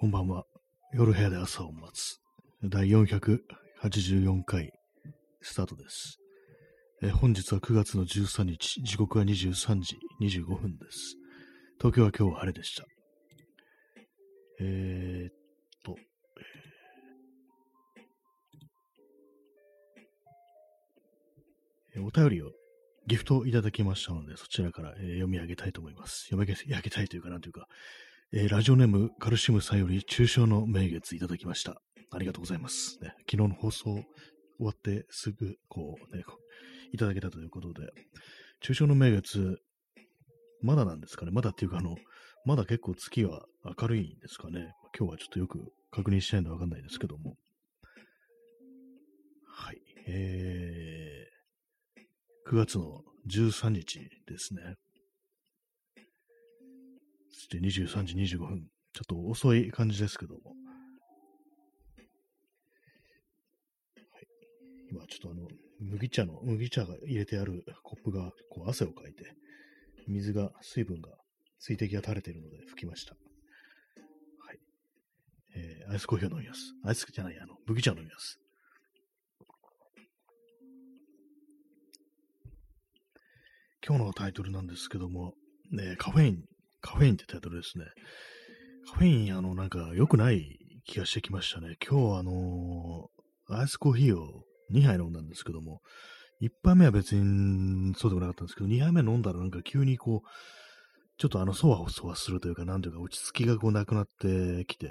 こんばんは。夜部屋で朝を待つ。第484回スタートです。え本日は9月の13日、時刻は23時25分です。東京は今日は晴れでした。えー、っと、えーお便りをギフトいただきましたので、そちらから、えー読み上げたいと思います。読み上げ上げたいというか、なんというか、えーラジオネームカルシウムさんより中小の名月いただきました。ありがとうございます。ね、昨日の放送終わってすぐ、こうね、いただけたということで、中小の名月、まだなんですかね？まだっていうか、あの、まだ結構月は明るいんですかね？今日はちょっとよく確認しないのでわかんないですけども。はい。えー、9月の13日ですね。して23時25分。ちょっと遅い感じですけども。はい、今ちょっとあの、麦茶の、麦茶が入れてあるコップがこう汗をかいて、水が、水分が、水滴が垂れているので拭きました。はい。えーアイスコーヒーを飲みます。アイスじゃない、あの、麦茶を飲みます。今日のタイトルなんですけども、ね、カフェイン、カフェインってタイトルですね。カフェイン、あの、なんか良くない気がしてきましたね。今日あのアイスコーヒーを2杯飲んだんですけども、1杯目は別にそうでもなかったんですけど、2杯目飲んだらなんか急にこう、ちょっとあの、そわそわするというか、なんというか落ち着きがこうなくなってきて、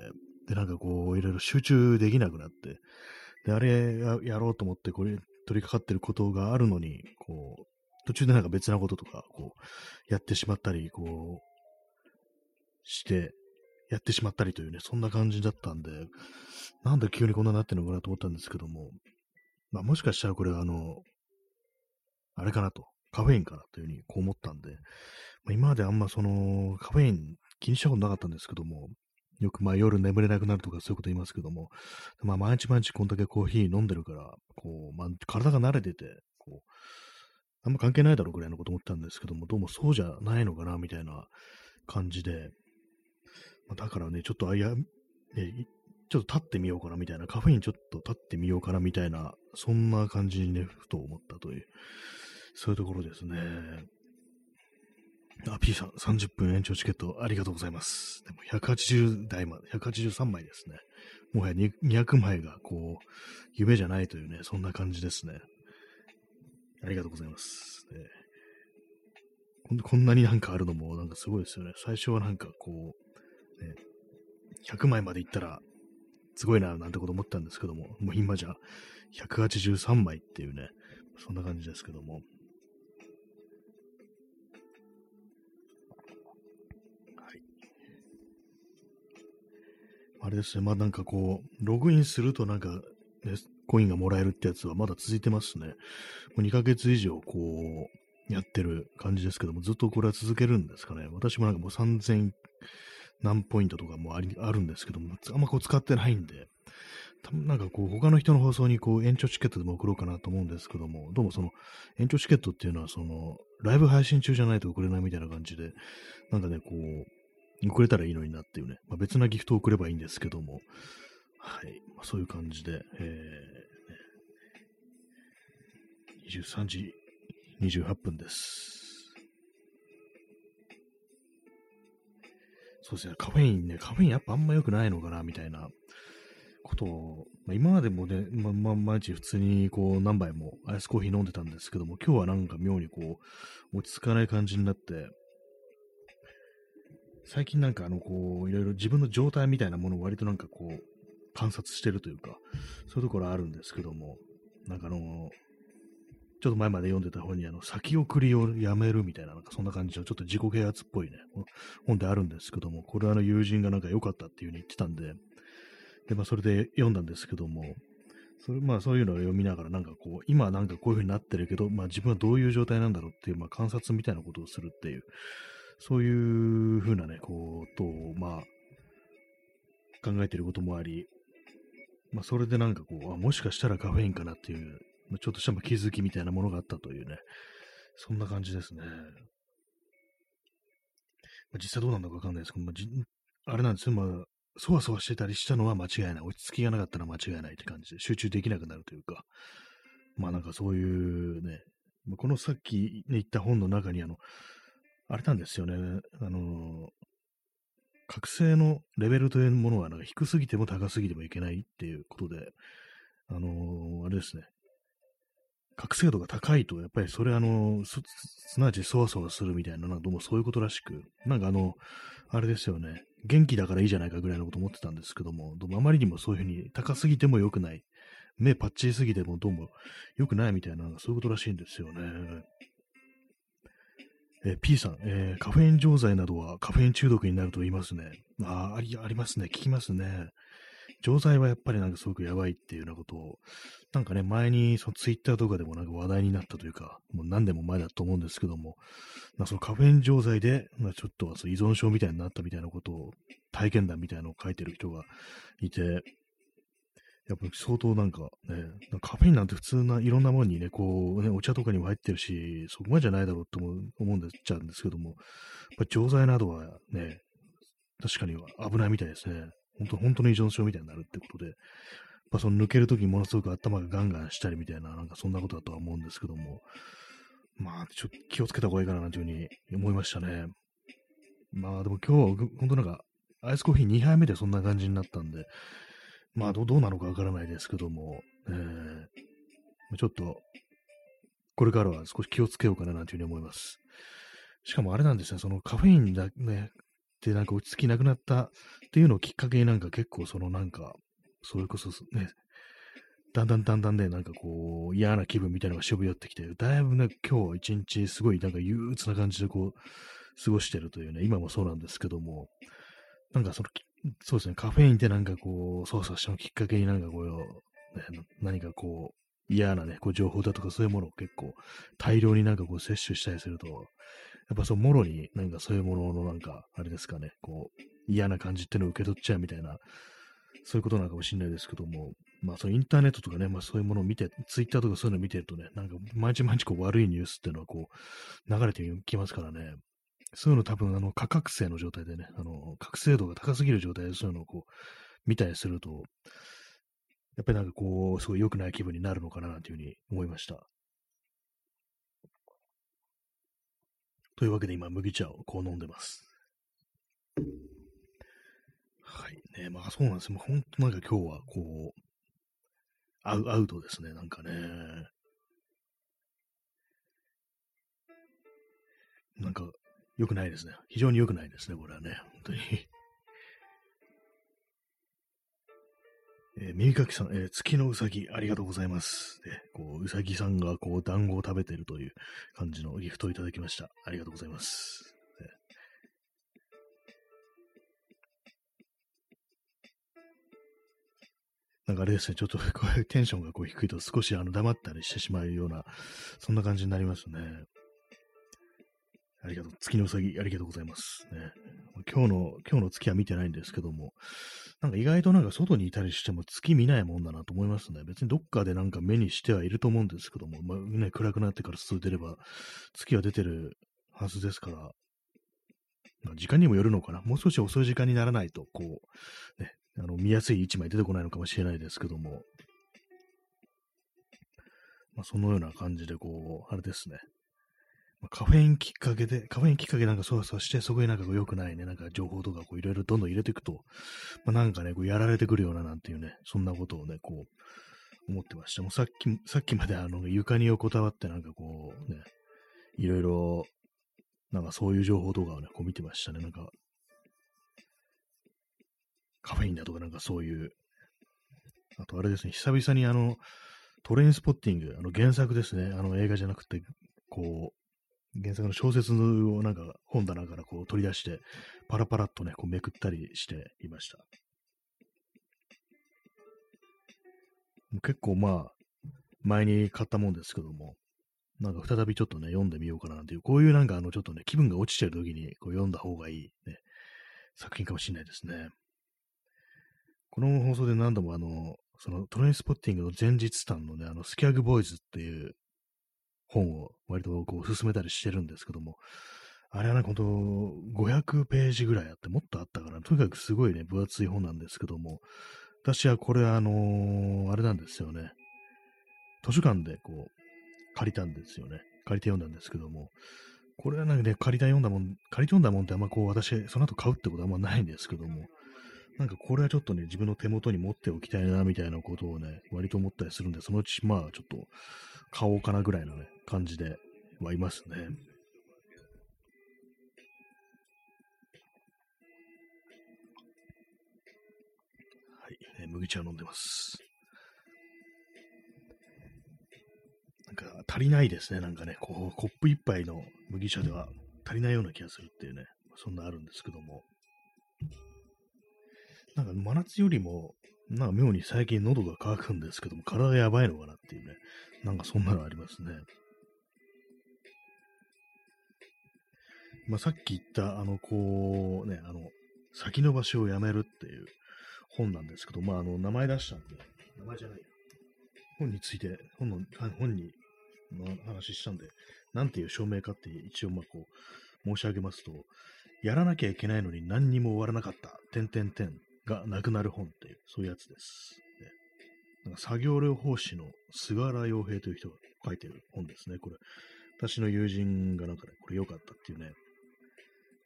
で、なんかこう、いろいろ集中できなくなって、で、あれやろうと思って、これ、取り掛かってることがあるのに、こう、途中でなんか別なこととか、こう、やってしまったり、こう、して、やってしまったりというね、そんな感じだったんで、なんで急にこんなになってるのかなと思ったんですけども、まあもしかしたらこれはあの、あれかなと、カフェインかなというふうにこう思ったんで、まあ、今まであんまその、カフェイン気にしたことなかったんですけども、よくまあ夜眠れなくなるとかそういうこと言いますけども、まあ毎日毎日こんだけコーヒー飲んでるから、こう、まあ体が慣れてて、こう、あんま関係ないだろうぐらいのこと思ったんですけども、どうもそうじゃないのかな、みたいな感じで、だからね、ちょっとあや、ね、ちょっと立ってみようかな、みたいな、カフェインちょっと立ってみようかな、みたいな、そんな感じにね、ふと思ったという、そういうところですね。あ、P さん、30分延長チケットありがとうございます。でも180台まで、183枚ですね。もはや200枚が、こう、夢じゃないというね、そんな感じですね。ありがとうございます。ねこんなになんかあるのもなんかすごいですよね。最初はなんかこう、ね、100枚までいったらすごいななんてこと思ったんですけども、もう今じゃ183枚っていうね、そんな感じですけども。はい。あれですね、まあなんかこう、ログインするとなんか、ね、コインがもらえるってやつはまだ続いてますね。もう2ヶ月以上こう、やってる感じですけども、ずっとこれは続けるんですかね。私もなんかもう3000何ポイントとかもありあるんですけども、あんまこう使ってないんで、多分なんかこう他の人の放送にこう延長チケットでも送ろうかなと思うんですけども、どうもその延長チケットっていうのはそのライブ配信中じゃないと送れないみたいな感じで、なんかね、こう、送れたらいいのになっていうね、まあ、別なギフトを送ればいいんですけども、はい、まあ、そういう感じで、えー、23時28分です。そうですね、カフェインね、カフェインやっぱあんま良くないのかな、みたいなことを、まあ、今までもね、まま毎日普通にこう何杯もアイスコーヒー飲んでたんですけども、今日はなんか妙にこう、落ち着かない感じになって、最近なんかあの、こう、いろいろ自分の状態みたいなものを割となんかこう、観察してるというか、そういうところあるんですけども、なんかあの、ちょっと前まで読んでた本に、あの、先送りをやめるみたいな、なんかそんな感じの、ちょっと自己啓発っぽいね、本であるんですけども、これはあの友人がなんか良かったっていう風に言ってたんで、で、まあそれで読んだんですけども、それ、まあそういうのを読みながら、なんかこう、今なんかこういう風になってるけど、まあ自分はどういう状態なんだろうっていう、まあ観察みたいなことをするっていう、そういう風なね、ことを、まあ、考えてることもあり、まあそれでなんかこう、あ、もしかしたらカフェインかなっていう、ちょっとした気づきみたいなものがあったというね、そんな感じですね。まあ、実際どうなんだかわかんないですけど、まあ、じあれなんですよ、まあ、そわそわしてたりしたのは間違いない。落ち着きがなかったら間違いないって感じで、集中できなくなるというか、まあなんかそういうね、このさっき、ね、言った本の中にあの、あれなんですよね、あの、覚醒のレベルというものは低すぎても高すぎてもいけないっていうことで、あのあれですね、覚醒度が高いと、やっぱりそれあの、す、すなわちそわそわするみたいな、なんかどうもそういうことらしく、なんかあの、あれですよね、元気だからいいじゃないかぐらいのこと思ってたんですけども、どうもあまりにもそういうふうに高すぎても良くない、目パッチリすぎてもどうも良くないみたいな、そういうことらしいんですよね。え、P さん、えー、カフェイン錠剤などはカフェイン中毒になると言いますね。ああ、あり、ありますね。聞きますね。錠剤はやっぱりなんかすごくやばいっていうようなことを、なんかね、前にそのツイッターとかでもなんか話題になったというか、もう何年も前だと思うんですけども、まあ、そのカフェイン錠剤で、まあ、ちょっとはそ依存症みたいになったみたいなことを、体験談みたいなのを書いてる人がいて、やっぱ相当なんかね、カフェインなんて普通ないろんなものにね、こうね、お茶とかにも入ってるし、そこまでじゃないだろうと思うんでっちゃうんですけども、やっぱ錠剤などはね、確かに危ないみたいですね。本当本当の依存症みたいになるってことで、まあ、その抜けるときにものすごく頭がガンガンしたりみたいな、なんかそんなことだとは思うんですけども、まあ、ちょっと気をつけた方がいいかななんていうふうに思いましたね。まあ、でも今日、本当なんか、アイスコーヒー2杯目でそんな感じになったんで、まあど、どうなのかわからないですけども、えー、ちょっと、これからは少し気をつけようかななんていうふうに思います。しかもあれなんですね、そのカフェインだね、でなんか落ち着きなくなったっていうのをきっかけになんか結構そのなんか、それこそね、だんだんだんだんね、なんかこう、嫌な気分みたいなのがしぶ寄ってきて、だいぶね、今日一日すごいなんか憂鬱な感じでこう、過ごしてるというね、今もそうなんですけども、なんかその、そうですね、カフェインってなんかこう、操作したのきっかけになんかこう、ね、何かこう、嫌なね、こう情報だとかそういうものを結構大量になんかこう摂取したりすると、やっぱそのもろになんかそういうもののなんか、あれですかね、こう、嫌な感じっていうのを受け取っちゃうみたいな、そういうことなのかもしれないですけども、まあそのインターネットとかね、まあそういうものを見て、ツイッターとかそういうのを見てるとね、なんか毎日毎日こう悪いニュースっていうのはこう流れてきますからね、そういうの多分、あの、過覚醒の状態でね、あの、覚醒度が高すぎる状態でそういうのをこう、見たりすると、やっぱりなんかこう、すごい良くない気分になるのかななんていうふうに思いました。というわけで今、麦茶をこう飲んでます。はい。ね、まあそうなんですよ。本当なんか今日はこう、アウアウトですね、なんかね。なんか、良くないですね。非常に良くないですね、これはね。本当に。えー、耳かきさん、えー、月のうさぎ、ありがとうございます。で、こう、うさぎさんが、こう、団子を食べてるという感じのギフトをいただきました。ありがとうございます。なんかあれですね、ちょっと こういうテンションがこう低いと少しあの黙ったりしてしまうような、そんな感じになりますね。ありがとう。月のうさぎ、ありがとうございます。ね、今日の、今日の月は見てないんですけども、なんか意外となんか外にいたりしても月見ないもんだなと思いますね。別にどっかでなんか目にしてはいると思うんですけども、まあね、暗くなってから外出れば月は出てるはずですから、まあ、時間にもよるのかな。もう少し遅い時間にならないと、こう、ね、あの見やすい位置まで出てこないのかもしれないですけども、まあ、そのような感じで、こう、あれですね。カフェインきっかけで、カフェインきっかけなんかそうそうして、そこになんか良くないね、なんか情報とかこういろいろどんどん入れていくと、まあ、なんかね、こうやられてくるようななんていうね、そんなことをね、こう、思ってました。もうさっき、さっきまであの、床に横たわってなんかこう、ね、いろいろ、なんかそういう情報とかをね、こう見てましたね。なんか、カフェインだとかなんかそういう、あとあれですね、久々にあの、トレインスポッティング、あの原作ですね、あの映画じゃなくて、こう、原作の小説をなんか本棚からこう取り出して、パラパラっとね、こうめくったりしていました。結構まあ、前に買ったもんですけども、なんか再びちょっとね、読んでみようかななんていう、こういうなんかあのちょっとね、気分が落ちてる時にこう読んだ方がいいね、作品かもしれないですね。この放送で何度もあの、そのトレインスポッティングの前日談のね、あの、スキャグボーイズっていう本を割とこう進めたりしてるんですけども、あれはね、ほんと、500ページぐらいあって、もっとあったから、とにかくすごいね、分厚い本なんですけども、私はこれ、あのー、あれなんですよね。図書館でこう、借りたんですよね。借りて読んだんですけども、これはなんかね、借りた読んだもん、借りて読んだもんってあんまこう、私、その後買うってことはあんまないんですけども、なんかこれはちょっとね、自分の手元に持っておきたいな、みたいなことをね、割と思ったりするんで、そのうち、まあ、ちょっと、買おうかなぐらいのね、感じではいますね。はい、え麦茶飲んでます。なんか足りないですね。なんかね、こう、コップ一杯の麦茶では足りないような気がするっていうね、そんなあるんですけども。なんか真夏よりも、なんか妙に最近喉が渇くんですけども、体がやばいのかなっていうね、なんかそんなのありますね。まあ、さっき言った、あの、こう、ね、あの、先延ばしをやめるっていう本なんですけど、まあ、あの、名前出したんで、名前じゃない本について、本の、本にの話したんで、なんていう証明かって一応、まあ、こう、申し上げますと、やらなきゃいけないのに何にも終わらなかった、点々点がなくなる本っていう、そういうやつです。ね、なんか作業療法士の菅原洋平という人が書いてる本ですね。これ、私の友人がなんかね、これ良かったっていうね、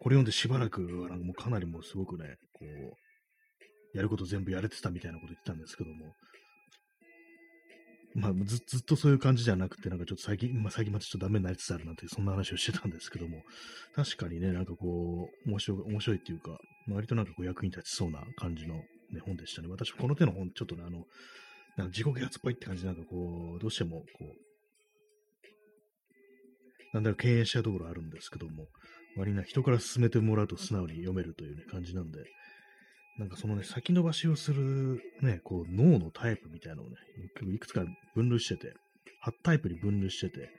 これ読んでしばらくはなんかもうかなりもうすごくね、こう、やること全部やれてたみたいなこと言ってたんですけども、まあず、ずっとそういう感じじゃなくて、なんかちょっと最近、まあ、最近までちょっとダメになりつつあるなんて、そんな話をしてたんですけども、確かにね、なんかこう、面白い、面白いっていうか、割となんかこう役に立ちそうな感じの、ね、本でしたね。私、この手の本、ちょっとね、あの、なんか自己啓発っぽいって感じで、なんかこう、どうしても、こう、なんだろう、敬遠しちゃうところあるんですけども、割な人から勧めてもらうと素直に読めるというね、感じなんで、なんかそのね、先延ばしをするね、こう脳のタイプみたいなのをね、いくつか分類してて、8タイプに分類してて、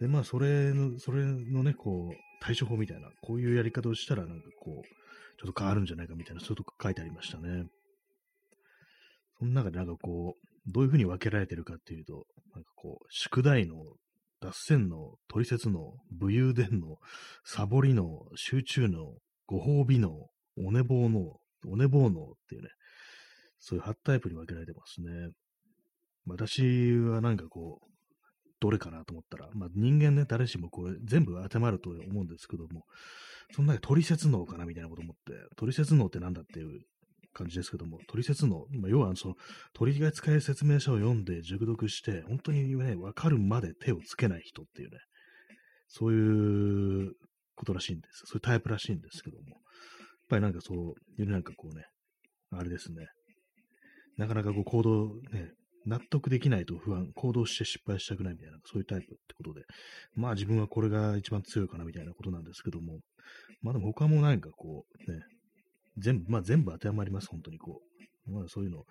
で、まあ、それの、それのね、こう、対処法みたいな、こういうやり方をしたら、なんかこう、ちょっと変わるんじゃないかみたいな、そういうとこ書いてありましたね。その中でなんかこう、どういうふうに分けられてるかっていうと、なんかこう、宿題の、脱線の、取説の、武勇伝の、サボりの、集中の、ご褒美の、お寝坊の、お寝坊能っていうね、そういう8タイプに分けられてますね。私はなんかこう、どれかなと思ったら、まあ人間ね、誰しもこれ全部当てはまると思うんですけども、そんなに取説能かなみたいなこと思って、取説能ってなんだっていう感じですけども、取説能、まあ、要はその取扱説明書を読んで熟読して、本当にね、わかるまで手をつけない人っていうね、そういうことらしいんです。そういうタイプらしいんですけども、やっぱりなんかそう、なんかこうね、あれですね、なかなかこう行動、ね、納得できないと不安、行動して失敗したくないみたいな、そういうタイプってことで、まあ自分はこれが一番強いかなみたいなことなんですけども、まあでも他もなんかこう、ね、全部、まあ全部当てはまります、本当にこう。まあそういうのを、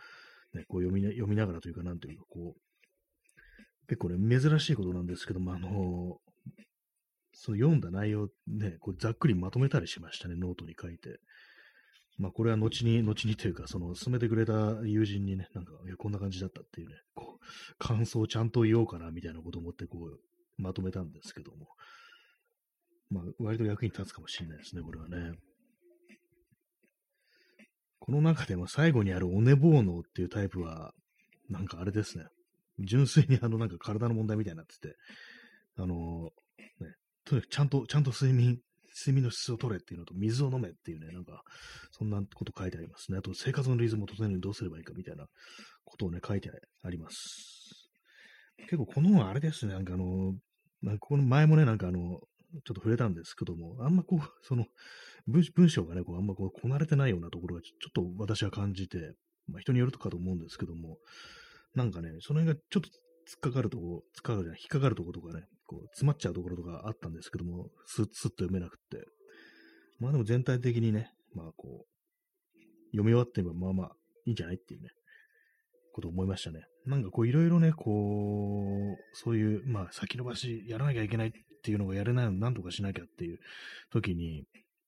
ね、こう読み読みながらというか、なんというか、こう、結構ね、珍しいことなんですけども、あのその読んだ内容ね、これざっくりまとめたりしましたね、ノートに書いて。まあこれは後に、後にというか、その勧めてくれた友人にね、なんか、いや、こんな感じだったっていうね、こう、感想をちゃんと言おうかな、みたいなことを思って、こう、まとめたんですけども。まあ、割と役に立つかもしれないですね、これはね。この中でも最後にあるお寝坊能っていうタイプは、なんかあれですね。純粋にあの、なんか体の問題みたいになってて、あのねとにかくちゃんと、ちゃんと睡眠、睡眠の質を取れっていうのと、水を飲めっていうね、なんか、そんなこと書いてありますね。あと、生活のリズムを整えるにどうすればいいかみたいなことをね、書いてあります。結構、この本あれですね、なんかあの、なんかこの前もね、なんかあの、ちょっと触れたんですけども、あんまこう、その文、章がね、こうあんまこう、こなれてないようなところがちょっと私は感じて、まあ人によるとかと思うんですけども、なんかね、その辺がちょっと突っかかるとこ、突っかかるじゃない、引っかかるところとかね、こう、詰まっちゃうところとかあったんですけども、スッ、スッと読めなくって。まあでも全体的にね、まあこう、読み終わってればまあまあいいんじゃないっていうね、ことを思いましたね。なんかこういろいろね、こう、そういう、まあ先延ばしやらなきゃいけないっていうのがやれないのなんとかしなきゃっていう時に、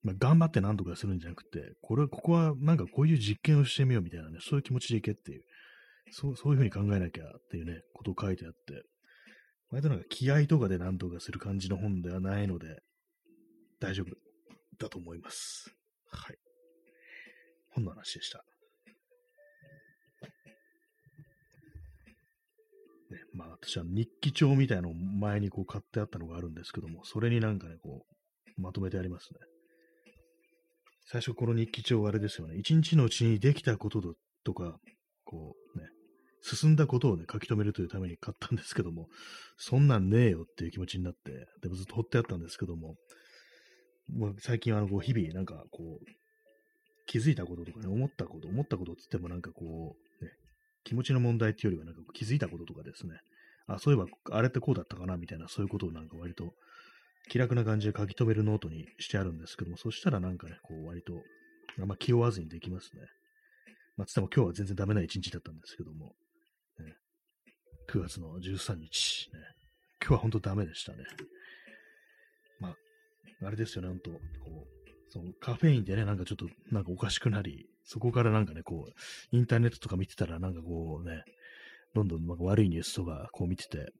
まあ、頑張ってなんとかするんじゃなくて、これ、ここはなんかこういう実験をしてみようみたいなね、そういう気持ちでいけっていう、そうそういうふうに考えなきゃっていうね、ことを書いてあって、割となんか気合とかで何とかする感じの本ではないので、大丈夫だと思います。はい。本の話でした。ね、まあ私は日記帳みたいなのを前にこう買ってあったのがあるんですけども、それになんかね、こう、まとめてありますね。最初この日記帳はあれですよね。一日のうちにできたこととか、こうね、進んだことをね、書き留めるというために買ったんですけども、そんなんねえよっていう気持ちになって、でもずっと掘ってあったんですけども、もう最近はあの、こう、日々なんかこう、気づいたこととかね、思ったこと、思ったことって言ってもなんかこう、ね、気持ちの問題っていうよりはなんか気づいたこととかですね、あ、そういえばあれってこうだったかなみたいな、そういうことをなんか割と気楽な感じで書き留めるノートにしてあるんですけども、そしたらなんかね、こう割と、あんま気負わずにできますね。まあ、つっても今日は全然ダメな一日だったんですけども、ね、9月の13日、ね、今日は本当ダメでしたね。まあ、あれですよね、本当こう、そのカフェインでね、なんかちょっとなんかおかしくなり、そこからなんかね、こう、インターネットとか見てたらなんかこうね、どんどんなんか悪いニュースとかこう見てて、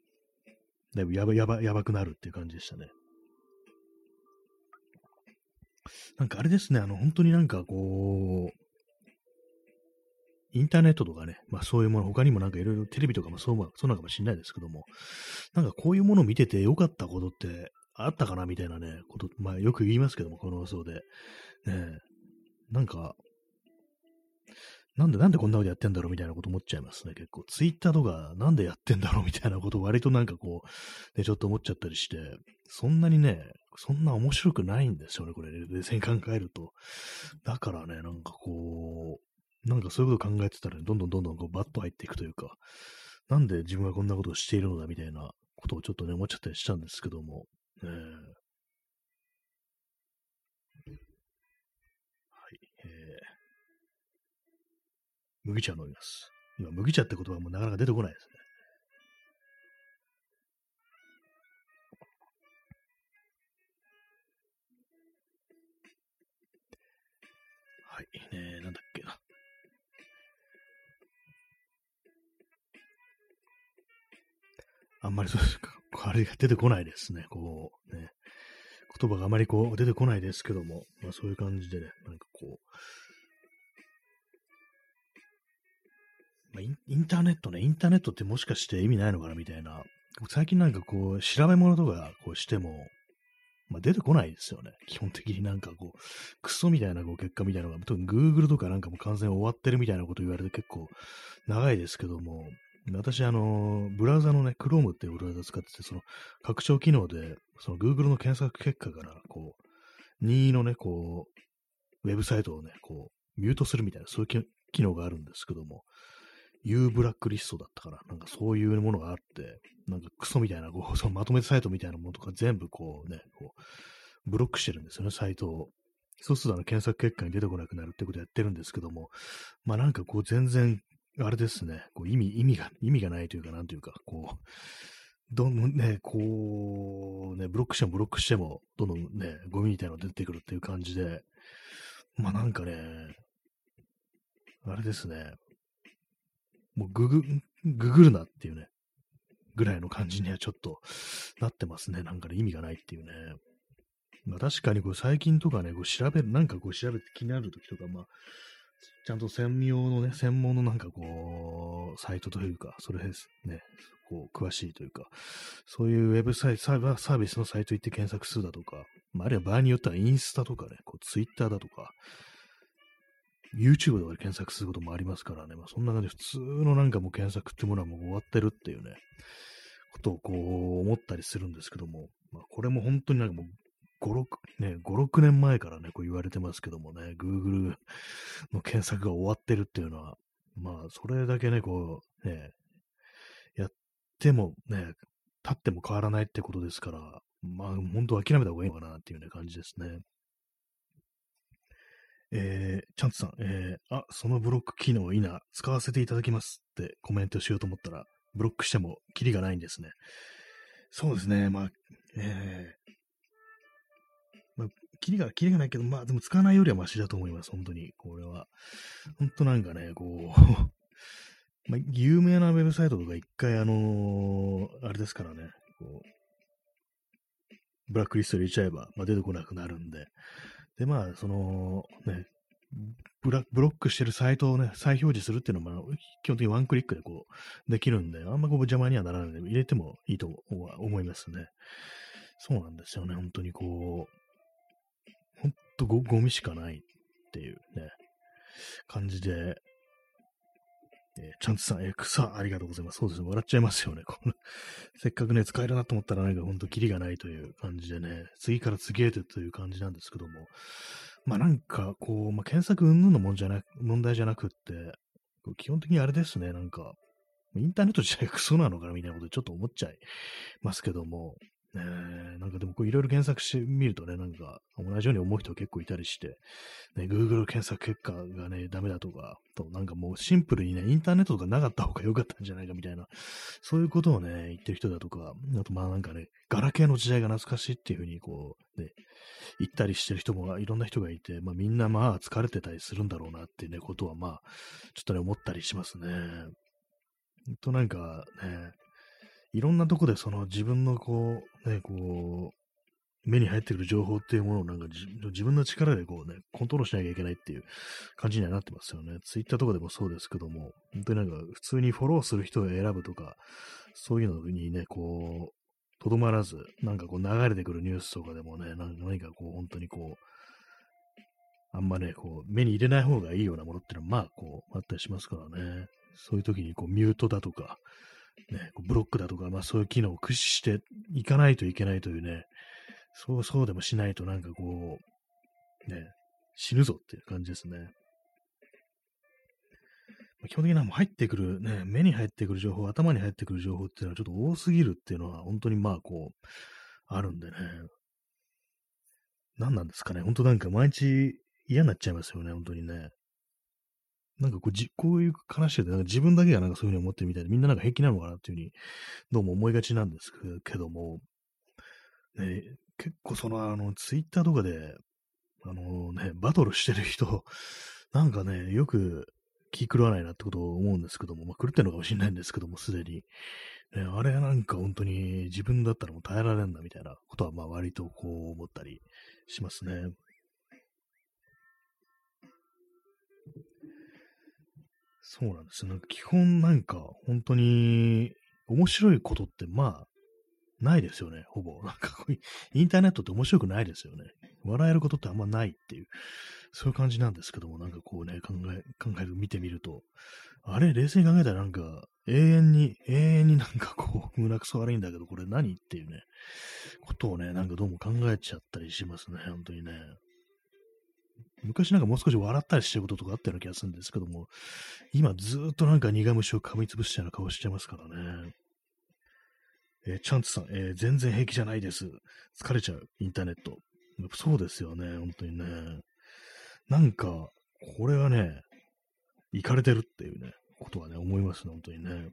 だいぶやばやばやばくなるっていう感じでしたね。なんかあれですね、あの、本当になんかこう、インターネットとかね、まあそういうもの、他にもなんかいろいろテレビとかもそう、そうなのかもしれないですけども、なんかこういうものを見てて良かったことってあったかなみたいなね、こと、まあよく言いますけども、この放送で。ねなんか、なんで、なんでこんなことやってんだろうみたいなこと思っちゃいますね、結構。ツイッターとか、なんでやってんだろうみたいなこと割となんかこう、ね、ちょっと思っちゃったりして、そんなにね、そんな面白くないんですよね、これ、冷静に考えると。だからね、なんかこう、なんかそういうこと考えてたら、ね、どんどんどんどんこうバッと入っていくというか、なんで自分がこんなことをしているのだみたいなことをちょっとね、思っちゃったりしたんですけども、ね、麦茶を飲みます。今、麦茶って言葉もなかなか出てこないですね。はい、ねなんだっけな。あんまりそうですか。あれが出てこないですね。こう、ね。言葉があまりこう出てこないですけども、まあそういう感じでね、なんかこう、まあ、インターネットね、インターネットってもしかして意味ないのかなみたいな。最近なんかこう、調べ物とかこうしても、まあ、出てこないですよね。基本的になんかこう、クソみたいなこう結果みたいなのが、特に Google とかなんかもう完全終わってるみたいなこと言われて結構長いですけども、私あの、ブラウザのね、Chrome っていうブラウザ使ってて、その拡張機能で、その Google の検索結果から、こう、任意のね、こう、ウェブサイトをね、こう、ミュートするみたいな、そういう機能があるんですけども、U ブラックリストだったから、なんかそういうものがあって、なんかクソみたいな、こう、そのまとめサイトみたいなものとか全部こうね、こう、ブロックしてるんですよね、サイトを。そうするとあの検索結果に出てこなくなるってことやってるんですけども、まあなんかこう全然、あれですね、こう意味、意味が、意味がないというか、なんというか、こう、どんどんね、こう、ね、ブロックしてもブロックしても、どんどんね、ゴミみたいなの出てくるっていう感じで、まあなんかね、あれですね、もうググ、ググるなっていうね、ぐらいの感じにはちょっとなってますね。なんかね、意味がないっていうね。まあ確かにこう最近とかね、こう調べる、なんかこう調べて気になるときとか、まあ、ちゃんと専用のね、専門のなんかこう、サイトというか、それですね、こう、詳しいというか、そういうウェブサイト、サービスのサイト行って検索するだとか、まあ、あるいは場合によってはインスタとかね、こうツイッターだとか、YouTube とかで検索することもありますからね、まあ、そんな感じで普通のなんかもう検索ってものはもう終わってるっていうね、ことをこう思ったりするんですけども、まあ、これも本当になんかもう5、6、ね、5、6年前からね、こう言われてますけどもね、Google の検索が終わってるっていうのは、まあ、それだけね、こう、ね、やってもね、立っても変わらないってことですから、まあ、本当諦めた方がいいのかなっていうね、感じですね。えー、チャンツさん、えー、あ、そのブロック機能いいな、使わせていただきますってコメントしようと思ったら、ブロックしてもキリがないんですね。そうですね、まあ、えー、まあ、キリが、キリがないけど、まあ、でも使わないよりはマシだと思います、本当に。これは。本当なんかね、こう まあ、有名なウェブサイトとか一回、あのー、あれですからね、こう、ブラックリスト入れちゃえば、まあ、出てこなくなるんで、で、まあ、その、ね、ブラブロックしてるサイトをね、再表示するっていうのも、基本的にワンクリックでこう、できるんで、あんまこう邪魔にはならないので、入れてもいいと思いますね。そうなんですよね、本当にこう、ほんとゴゴミしかないっていうね、感じで、えー、チャンツさん、えー、草、ありがとうございます。そうですね、笑っちゃいますよね。この せっかくね、使えるなと思ったら、なんかほんとキリがないという感じでね、次から次へという感じなんですけども、まあなんか、こう、まあ、検索云々のもんじゃな問題じゃなくって、基本的にあれですね、なんか、インターネット自体がクソなのかなみたいなことでちょっと思っちゃいますけども、ねなんかでもこういろいろ検索してみるとね、なんか同じように思う人結構いたりして、ね、Google 検索結果がね、ダメだとか、となんかもうシンプルにね、インターネットとかなかった方が良かったんじゃないかみたいな、そういうことをね、言ってる人だとか、あとまあなんかね、ガラケーの時代が懐かしいっていうふうにこう、ね、言ったりしてる人もいろんな人がいて、まあみんなまあ疲れてたりするんだろうなっていうね、ことはまあ、ちょっとね、思ったりしますね。ほんとなんかね、いろんなとこでその自分のこう、ね、こう、目に入ってくる情報っていうものをなんか自分の力でこうね、コントロールしなきゃいけないっていう感じにはなってますよね。ツイッターとかでもそうですけども、本当になんか普通にフォローする人を選ぶとか、そういうのにね、こう、とどまらず、なんかこう流れてくるニュースとかでもね、何かこう本当にこう、あんまね、こう、目に入れない方がいいようなものっていうのは、まあ、こう、あったりしますからね。そういう時に、こう、ミュートだとか、ね、ブロックだとか、まあそういう機能を駆使していかないといけないというね、そうそうでもしないとなんかこう、ね、死ぬぞっていう感じですね。基本的にはも入ってくる、ね、目に入ってくる情報、頭に入ってくる情報っていうのはちょっと多すぎるっていうのは本当にまあこう、あるんでね。何なんですかね。本当なんか毎日嫌になっちゃいますよね、本当にね。なんかこうじ、こういう話で、なんか自分だけがなんかそういうふうに思ってるみたいで、みんななんか平気なのかなっていうふうに、どうも思いがちなんですけども、ね、結構その、あの、ツイッターとかで、あのね、バトルしてる人、なんかね、よく気狂わないなってことを思うんですけども、まあ、狂ってるのかもしれないんですけども、すでに。ね、あれなんか本当に自分だったらもう耐えられんなみたいなことは、まあ割とこう思ったりしますね。そうなんですなんか基本なんか本当に面白いことってまあないですよね、ほぼ。なんかこうインターネットって面白くないですよね。笑えることってあんまないっていう、そういう感じなんですけども、なんかこうね、考え、考える、見てみると、あれ、冷静に考えたらなんか、永遠に、永遠になんかこう、胸くそ悪いんだけど、これ何っていうね、ことをね、なんかどうも考えちゃったりしますね、本当にね。昔なんかもう少し笑ったりしてることとかあったような気がするんですけども、今ずっとなんか苦虫を噛みつぶしたような顔しちゃいますからね。えー、チャンツさん、えー、全然平気じゃないです。疲れちゃう、インターネット。そうですよね、本当にね。なんか、これはね、行かれてるっていうね、ことはね、思いますね、本当にね。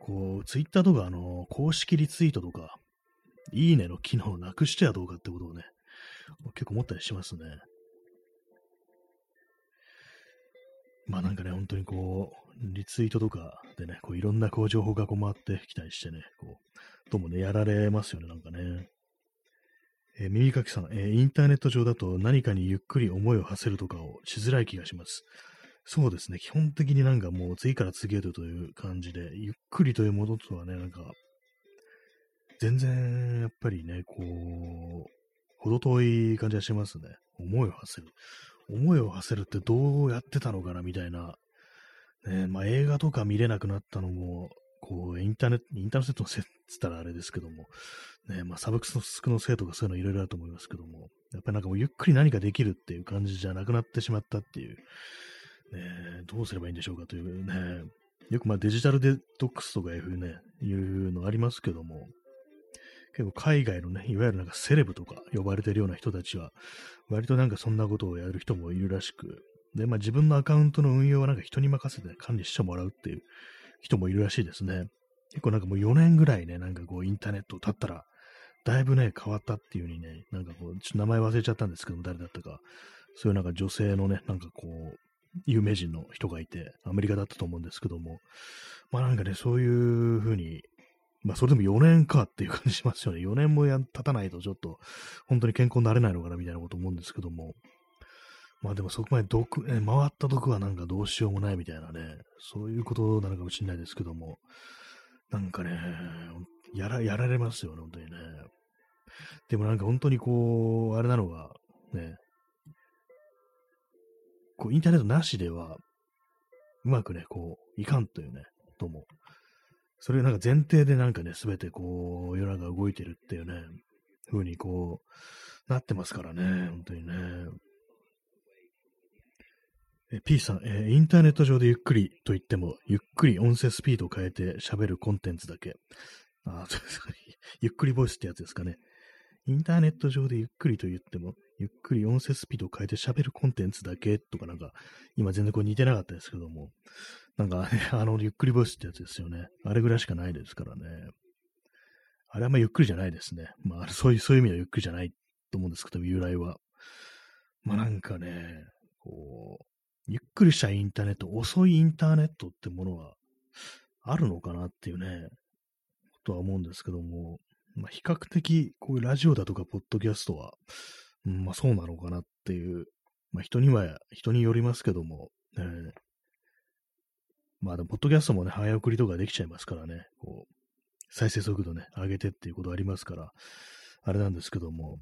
こう、ツイッターとか、あの、公式リツイートとか、いいねの機能をなくしてはどうかってことをね、結構思ったりしますね。まあなんかね、本当にこう、リツイートとかでね、こういろんなこう情報がこう回ってきたりしてね、こう、どうもね、やられますよね、なんかね。えー、耳かきさん、えー、インターネット上だと何かにゆっくり思いを馳せるとかをしづらい気がします。そうですね、基本的になんかもう次から次へとという感じで、ゆっくりというものとはね、なんか全然、やっぱりね、こう、ほど遠い感じがしますね。思いを馳せる。思いを馳せるってどうやってたのかな、みたいな。ね、まあ映画とか見れなくなったのも、こう、インターネット、インターネットのせいって言ったらあれですけども、ね、まあサブクスクのせいとかそういうのいろいろあると思いますけども、やっぱりなんかもうゆっくり何かできるっていう感じじゃなくなってしまったっていう、ね、どうすればいいんでしょうかというね、よくまあデジタルデトックスとかいうね、いうのありますけども、結構海外のね、いわゆるなんかセレブとか呼ばれてるような人たちは、割となんかそんなことをやる人もいるらしく、で、まあ自分のアカウントの運用はなんか人に任せて管理してもらうっていう人もいるらしいですね。結構なんかもう4年ぐらいね、なんかこうインターネットを経ったら、だいぶね、変わったっていう風にね、なんかこう、ちょっと名前忘れちゃったんですけども、誰だったか、そういうなんか女性のね、なんかこう、有名人の人がいて、アメリカだったと思うんですけども、まあなんかね、そういう風に、まあそれでも4年かっていう感じしますよね。4年もや経たないとちょっと、本当に健康になれないのかなみたいなこと思うんですけども、まあでもそこまで毒、え回った毒はなんかどうしようもないみたいなね、そういうことなのかもしれないですけども、なんかね、やら、やられますよね、本当にね。でもなんか本当にこう、あれなのが、ね、こう、インターネットなしでは、うまくね、こう、いかんというね、とも。それなんか前提でなんかね、すべてこう、世の中動いてるっていうね、風にこう、なってますからね、本当にね。え P さん、え、インターネット上でゆっくりと言っても、ゆっくり音声スピードを変えて喋るコンテンツだけ。あ そうですかゆっくりボイスってやつですかね。インターネット上でゆっくりと言っても、ゆっくり音声スピードを変えて喋るコンテンツだけとかなんか、今全然これ似てなかったですけども、なんか、ね、あの、ゆっくりボイスってやつですよね。あれぐらいしかないですからね。あれはまゆっくりじゃないですね。まあ、そういう、そういう意味ではゆっくりじゃないと思うんですけど、由来は。まあなんかね、こう、ゆっくりしたインターネット、遅いインターネットってものはあるのかなっていうね、ことは思うんですけども、まあ、比較的、こういうラジオだとか、ポッドキャストは、うん、まあそうなのかなっていう、まあ人には、人によりますけども、えー、まあでも、ポッドキャストもね、早送りとかできちゃいますからね、こう、再生速度ね、上げてっていうことありますから、あれなんですけども、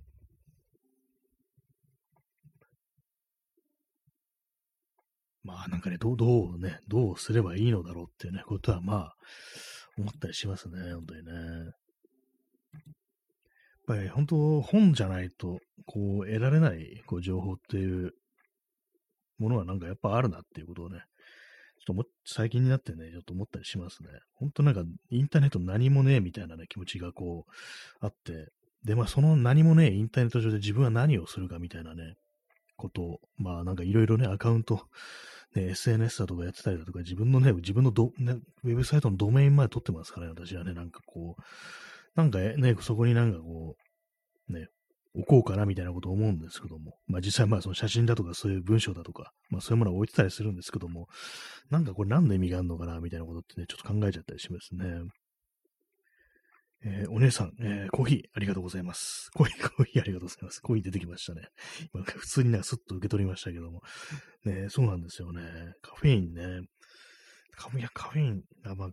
まあなんかね、どう、どうね、どうすればいいのだろうっていうね、ことはまあ、思ったりしますね、本当にね。やっぱり本当、本じゃないと、こう、得られない、こう、情報っていうものはなんかやっぱあるなっていうことをね、ちょっと最近になってね、ちょっと思ったりしますね。本当なんか、インターネット何もねえみたいなね、気持ちがこう、あって、で、まあ、その何もねえ、インターネット上で自分は何をするかみたいなね、ことを、まあ、なんかいろいろね、アカウントね、SNS だとかやってたりだとか、自分のね、自分のド、ね、ウェブサイトのドメインまで取ってますからね、私はね、なんかこう、なんかね、そこになんかこう、ね、置こうかなみたいなことを思うんですけども、まあ実際まあその写真だとかそういう文章だとか、まあそういうものを置いてたりするんですけども、なんかこれ何の意味があるのかなみたいなことってね、ちょっと考えちゃったりしますね。えー、お姉さん、えー、コーヒーありがとうございます。コーヒー、コーヒーありがとうございます。コーヒー出てきましたね。今普通になんかスッと受け取りましたけども。ね、そうなんですよね。カフェインね。カフェイン、カフェイン、あまあ、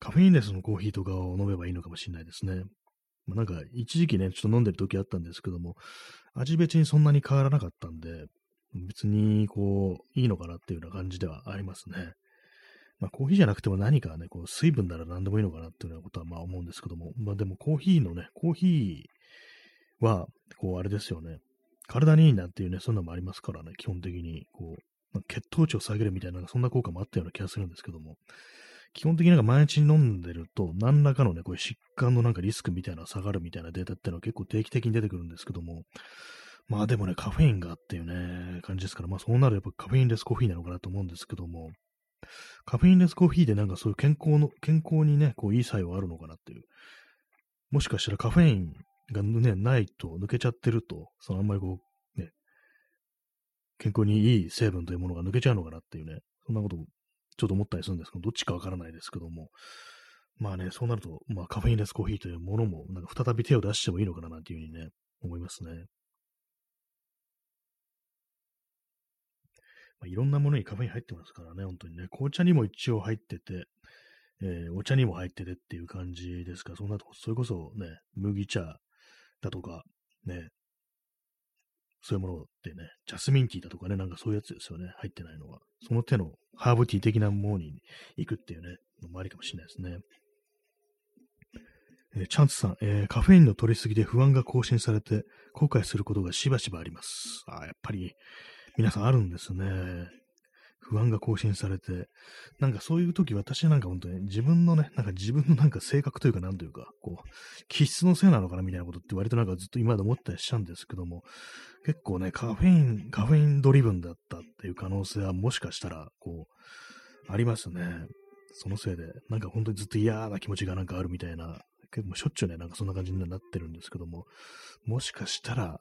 カフェインレスのコーヒーとかを飲めばいいのかもしれないですね。まあ、なんか、一時期ね、ちょっと飲んでる時あったんですけども、味別にそんなに変わらなかったんで、別に、こう、いいのかなっていうような感じではありますね。まあ、コーヒーじゃなくても何かね、こう水分なら何でもいいのかなっていうようなことはまあ思うんですけども、まあでもコーヒーのね、コーヒーは、こうあれですよね、体にいいなっていうね、そんなのもありますからね、基本的に、こう、まあ、血糖値を下げるみたいな、そんな効果もあったような気がするんですけども、基本的になんか毎日飲んでると、何らかのね、こういう疾患のなんかリスクみたいな下がるみたいなデータっていうのは結構定期的に出てくるんですけども、まあでもね、カフェインがあっていうね、感じですから、まあそうなるとやっぱカフェインレスコーヒーなのかなと思うんですけども、カフェインレスコーヒーでなんかそういう健康の、健康にね、こういい作用あるのかなっていう。もしかしたらカフェインがね、ないと抜けちゃってると、そのあんまりこう、ね、健康にいい成分というものが抜けちゃうのかなっていうね、そんなことちょっと思ったりするんですけど、どっちかわからないですけども、まあね、そうなると、まあカフェインレスコーヒーというものも、なんか再び手を出してもいいのかななんていうふうにね、思いますね。まあ、いろんなものにカフェイン入ってますからね、本当にね。紅茶にも一応入ってて、えー、お茶にも入っててっていう感じですから、そんなとこ、それこそね、麦茶だとか、ね、そういうものってね、ジャスミンティーだとかね、なんかそういうやつですよね、入ってないのは。その手のハーブティー的なものに行くっていうね、のもありかもしれないですね。えー、チャンツさん、えー、カフェインの取りすぎで不安が更新されて後悔することがしばしばあります。あやっぱり皆さんあるんですね。不安が更新されて、なんかそういう時私なんか本当に自分のね、なんか自分のなんか性格というかなんというか、こう、気質のせいなのかなみたいなことって割となんかずっと今まで思ったりしたんですけども、結構ね、カフェイン、カフェインドリブンだったっていう可能性はもしかしたら、こう、ありますね。そのせいで、なんか本当にずっと嫌な気持ちがなんかあるみたいな、結構しょっちゅうね、なんかそんな感じになってるんですけども、もしかしたら、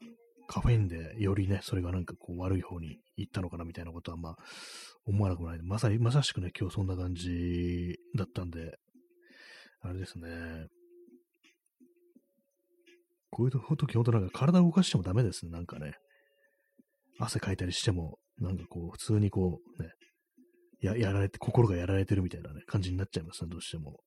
カフェインでよりね、それがなんかこう悪い方に行ったのかなみたいなことはまあ思わなくもない。まさに、まさしくね、今日そんな感じだったんで、あれですね。こういう時、ほんとなんか体を動かしてもダメですね、なんかね。汗かいたりしても、なんかこう、普通にこう、ね、や、やられて、心がやられてるみたいなね、感じになっちゃいますね、どうしても。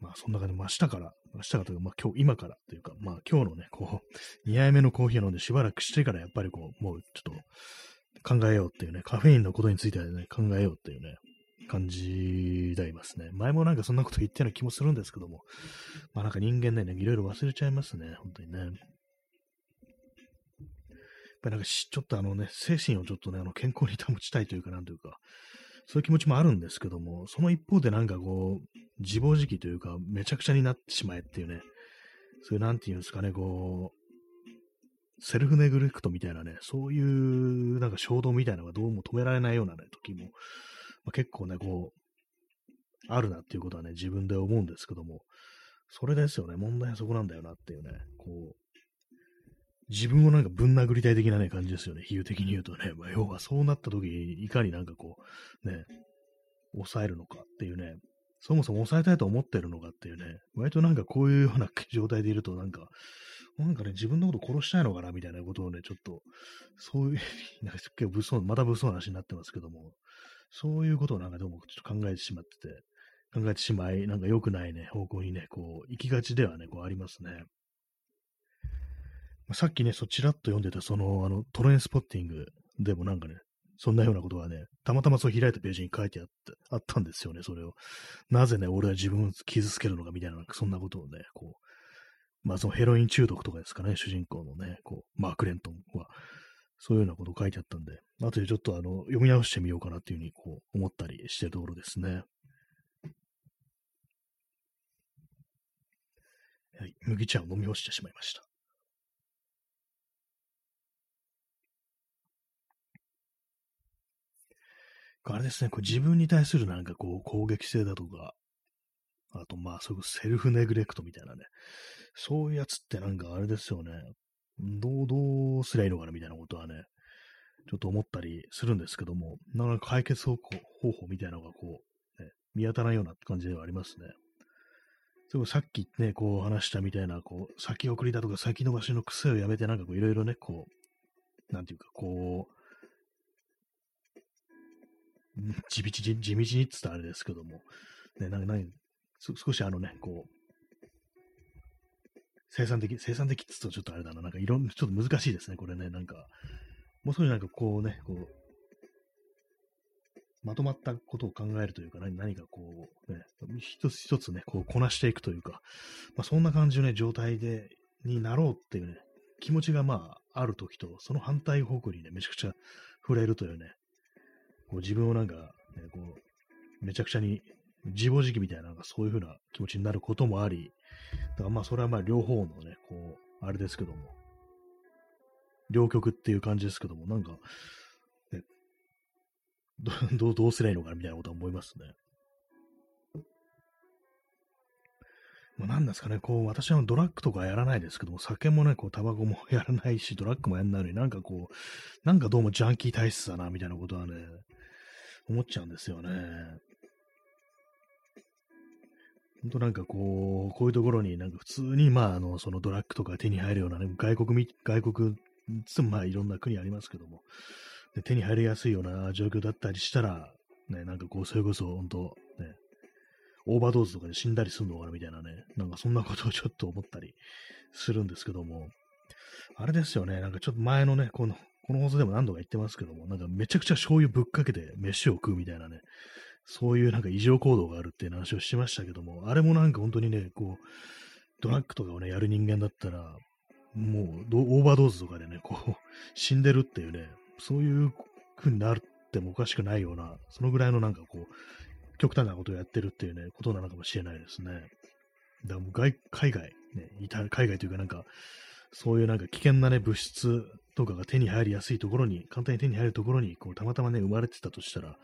まあ、そんな感じで、明日から、明日からというか、まあ、今日、今からというか、まあ、今日のね、こう、2杯目のコーヒー飲んでしばらくしてから、やっぱりこう、もうちょっと、考えようっていうね、カフェインのことについてはね、考えようっていうね、感じでいますね。前もなんかそんなこと言ったような気もするんですけども、まあなんか人間ね、いろいろ忘れちゃいますね、本当にね。やっぱりなんかちょっとあのね、精神をちょっとね、あの健康に保ちたいというか、なんというか、そういう気持ちもあるんですけども、その一方でなんかこう、自暴自棄というか、めちゃくちゃになってしまえっていうね、そういうなんていうんですかね、こう、セルフネグレクトみたいなね、そういうなんか衝動みたいなのがどうも止められないようなね、時も、まあ、結構ね、こう、あるなっていうことはね、自分で思うんですけども、それですよね、問題はそこなんだよなっていうね、こう、自分をなんかぶん殴りたい的なね、感じですよね、比喩的に言うとね、まあ、要はそうなった時に、いかになんかこう、ね、抑えるのかっていうね、そもそも抑えたいと思ってるのかっていうね、割となんかこういうような状態でいると、なんか、なんかね、自分のこと殺したいのかなみたいなことをね、ちょっと、そういう、なんか結構物騒、また物騒な話になってますけども、そういうことをなんかどうもちょっと考えてしまってて、考えてしまい、なんか良くないね、方向にね、こう、行きがちではね、こうありますね。さっきね、そちらっと読んでた、その、あの、トレインスポッティングでもなんかね、そんなようなことがね、たまたまそう開いたページに書いてあって、あったんですよね、それを。なぜね、俺は自分を傷つけるのかみたいな、そんなことをね、こう、まあそのヘロイン中毒とかですかね、主人公のね、こう、マーク・レントンは、そういうようなことを書いてあったんで、後でちょっとあの、読み直してみようかなっていうふうに、こう、思ったりしてるところですね。はい、麦茶を飲み干してしまいました。あれですね、こう自分に対するなんかこう攻撃性だとか、あとまあそういうセルフネグレクトみたいなね、そういうやつってなんかあれですよね、どう、どうすりゃいいのかなみたいなことはね、ちょっと思ったりするんですけども、なかなか解決方法みたいなのがこう、ね、見当たらないような感じではありますね。そさっきね、こう話したみたいな、こう、先送りだとか先延ばしの癖をやめて、なんかこういろいろね、こう、なんていうか、こう、地道地地道にって言ったらあれですけども、ね、なんか少しあのね、こう、生産的、生産的って言うとちょっとあれだな、なんかいろんな、ちょっと難しいですね、これね、なんか、もう少しなんかこうね、こう、まとまったことを考えるというか、何何かこう、ね、一つ一つね、こうこなしていくというか、まあ、そんな感じのね、状態で、になろうっていうね、気持ちがまあ、あるときと、その反対方向にね、めちゃくちゃ触れるというね、こう自分をなんか、ね、こう、めちゃくちゃに自暴自棄みたいな、なんかそういう風な気持ちになることもあり、だからまあそれはまあ両方のね、こう、あれですけども、両極っていう感じですけども、なんか、ね、どどうすりゃいいのかなみたいなことは思いますね。まあ、なんですかね、こう、私はドラッグとかやらないですけども、酒もね、こう、タバコもやらないし、ドラッグもやんないのになんかこう、なんかどうもジャンキー体質だな、みたいなことはね、思っちゃうんですよね。ほんとなんかこう、こういうところになんか普通に、まあ、あの、そのドラッグとか手に入るようなね、外国外国、つまあいろんな国ありますけども、で手に入りやすいような状況だったりしたら、ね、なんかこう、それこそ本当、ね、オーバードーズとかで死んだりするのかなみたいなね、なんかそんなことをちょっと思ったりするんですけども、あれですよね、なんかちょっと前のね、この、この放送でも何度か言ってますけども、なんかめちゃくちゃ醤油ぶっかけて飯を食うみたいなね、そういうなんか異常行動があるっていう話をしましたけども、あれもなんか本当にね、こう、ドラッグとかをね、やる人間だったら、もうオーバードーズとかでね、こう、死んでるっていうね、そういう風になってもおかしくないような、そのぐらいのなんかこう、極端なことをやってるっていうね、ことなのかもしれないですね。だからもう外海外、ね、いた海外というかなんか、そういうなんか危険なね、物質とかが手に入りやすいところに、簡単に手に入るところに、こう、たまたまね、生まれてたとしたら、も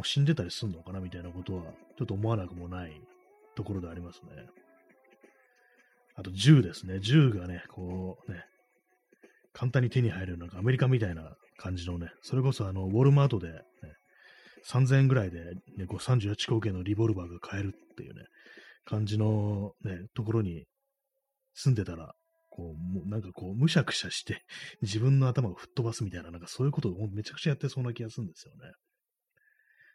う死んでたりすんのかなみたいなことは、ちょっと思わなくもないところでありますね。あと銃ですね。銃がね、こうね、簡単に手に入るなんかアメリカみたいな感じのね、それこそあの、ウォルマートで、ね、3000円ぐらいで、ね、こう38口径のリボルバーが買えるっていうね、感じのね、ところに住んでたら、こう、もうなんかこう、むしゃくしゃして 自分の頭を吹っ飛ばすみたいな、なんかそういうことをめちゃくちゃやってそうな気がするんですよね。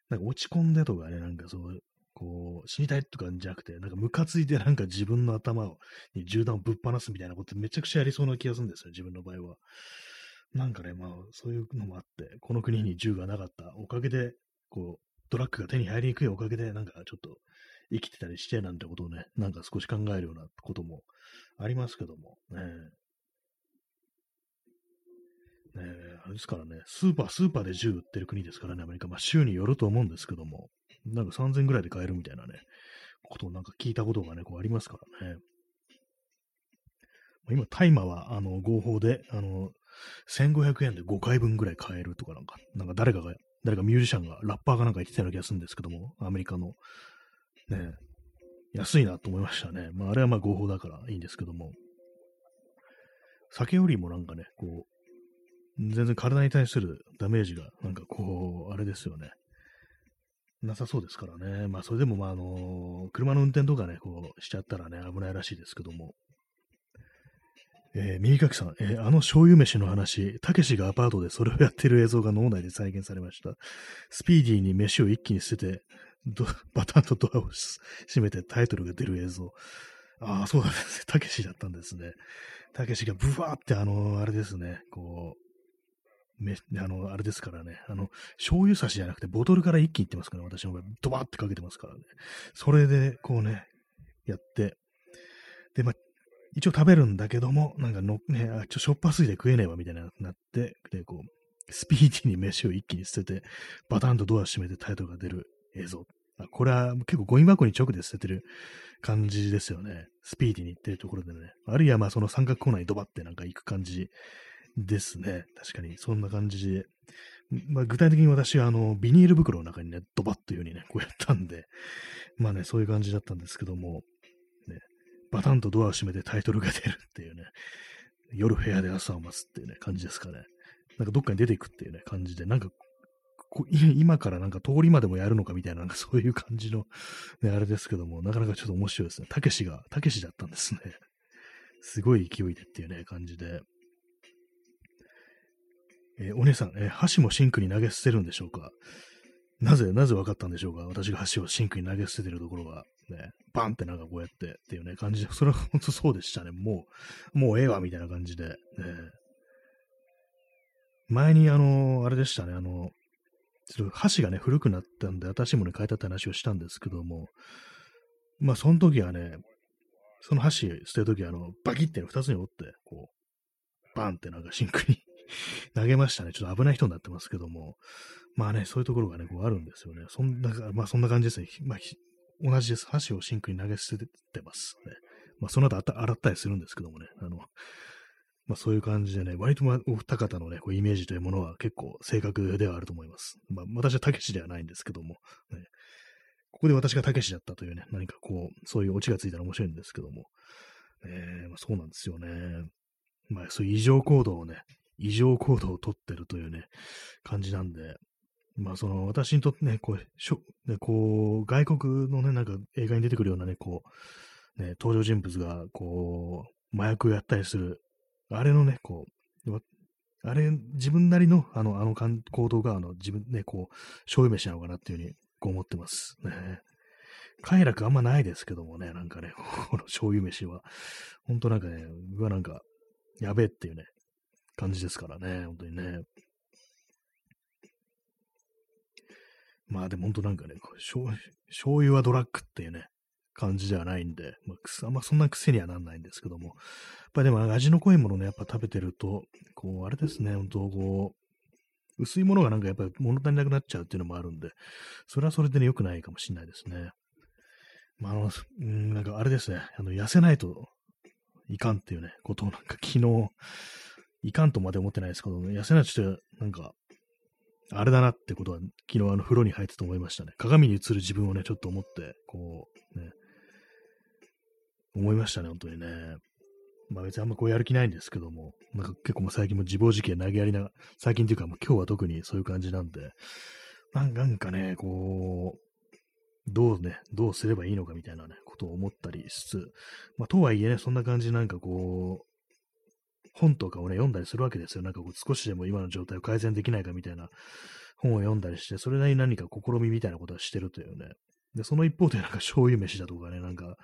なんか落ち込んでとかね、なんかそう、こう、死にたいとかじゃなくて、なんかムカついてなんか自分の頭を、に銃弾をぶっ放すみたいなことめちゃくちゃやりそうな気がするんですよ、自分の場合は。なんかね、まあ、そういうのもあって、この国に銃がなかったおかげで、こう、ドラッグが手に入りにくいおかげで、なんかちょっと生きてたりしてなんてことをね、なんか少し考えるようなこともありますけども、ね。ねあれですからね、スーパー、スーパーで銃売ってる国ですからね、アメリカ。まあ、州によると思うんですけども、なんか3000ぐらいで買えるみたいなね、ことをなんか聞いたことがね、こうありますからね。今、大麻は、あの、合法で、あの、1500円で5回分ぐらい買えるとかなんか、なんか誰かが、誰かミュージシャンが、ラッパーがなんか言ってたような気がするんですけども、アメリカの。ね安いなと思いましたね。まあ、あれはまあ合法だからいいんですけども。酒よりもなんかね、こう、全然体に対するダメージが、なんかこう、あれですよね。なさそうですからね。まあ、それでも、まあ、あの、車の運転とかね、こう、しちゃったらね、危ないらしいですけども。えー、右垣さん、えー、あの醤油飯の話、たけしがアパートでそれをやってる映像が脳内で再現されました。スピーディーに飯を一気に捨てて、バタンとドアを閉めてタイトルが出る映像。ああ、そうなんですね。たけしだったんですね。たけしがブワーってあの、あれですね、こう、め、あの、あれですからね、あの、醤油差しじゃなくて、ボトルから一気にいってますから、私の場合、ドバーってかけてますからね。それで、こうね、やって、で、まあ、一応食べるんだけども、なんかの、ね、あ、ちょ、しょっぱすぎて食えねえわ、みたいな、なって、で、こう、スピーディーに飯を一気に捨てて、バタンとドア閉めてタイトルが出る映像。これは結構ゴミ箱に直で捨ててる感じですよね。スピーディーに行ってるところでね。あるいはまあその三角コーナーにドバってなんか行く感じですね。確かに、そんな感じで。まあ、具体的に私は、あの、ビニール袋の中にね、ドバッという風にね、こうやったんで、まあね、そういう感じだったんですけども、ね、バタンとドアを閉めてタイトルが出るっていうね、夜部屋で朝を待つっていうね、感じですかね。なんかどっかに出ていくっていうね、感じで、なんか、今からなんか通りまでもやるのかみたいな、なんかそういう感じの、ね、あれですけども、なかなかちょっと面白いですね。たけしが、たけしだったんですね。すごい勢いでっていうね、感じで。えー、お姉さん、えー、箸もシンクに投げ捨てるんでしょうか？なぜ、なぜ分かったんでしょうか？私が箸をシンクに投げ捨ててるところが、ね、バンってなんかこうやってっていうね、感じで、それは本当そうでしたね。もう、もうええわ、みたいな感じで、ね。前にあの、あれでしたね、あの、ちょっと箸がね、古くなったんで、新しいものに変えたって話をしたんですけども、まあ、その時はね、その箸捨てる時は、あの、バキって二つに折って、こう、バンってなんかシンクに 投げましたね。ちょっと危ない人になってますけども。まあね、そういうところがね、こうあるんですよね。そんな、まあそんな感じですね。まあ、同じです。箸をシンクに投げ捨ててますね。まあその後洗ったりするんですけどもね。あの、まあそういう感じでね、割とまお二方のね、こうイメージというものは結構正確ではあると思います。まあ私はたけしではないんですけども、ね、ここで私がたけしだったというね、何かこう、そういうオチがついたら面白いんですけども、えー、まあ、そうなんですよね。まあそういう異常行動をね、異常行動をとってるというね、感じなんで、まあその私にとってね、こう、しょね、こう、外国のね、なんか映画に出てくるようなね、こう、ね、登場人物が、こう、麻薬をやったりする、あれのね、こう、あれ、自分なりの、あの、あの行動が、あの、自分ね、こう、醤油飯なのかなっていうふうに、こう思ってます。ね。快楽あんまないですけどもね、なんかね、この醤油飯は。ほんとなんかね、うわ、なんか、やべえっていうね、感じですからね、本当にね。まあでも本当なんかね、醤油はドラッグっていうね、感じではないんで、まあ、あんまそんな癖にはなんないんですけども、やっぱでも味の濃いものね、やっぱ食べてると、こう、あれですね、本当こう、薄いものがなんかやっぱり物足りなくなっちゃうっていうのもあるんで、それはそれでね、良くないかもしれないですね。まあ、あの、うん、なんかあれですね、あの、痩せないといかんっていうね、ことをなんか昨日、いかんとまで思ってないですけど、痩せないとして、なんか、あれだなってことは、昨日あの風呂に入ってと思いましたね。鏡に映る自分をね、ちょっと思って、こう、ね、思いましたね、本当にね。まあ別にあんまこうやる気ないんですけども、なんか結構もう最近も自暴自棄投げやりな、最近というかもう今日は特にそういう感じなんで、なんかね、こう、どうね、どうすればいいのかみたいなね、ことを思ったりしつつ、まあとはいえね、そんな感じなんかこう、本とかをね、読んだりするわけですよ。なんかこう少しでも今の状態を改善できないかみたいな本を読んだりして、それなりに何か試みみたいなことはしてるというね。で、その一方でなんか醤油飯だとかね、なんか、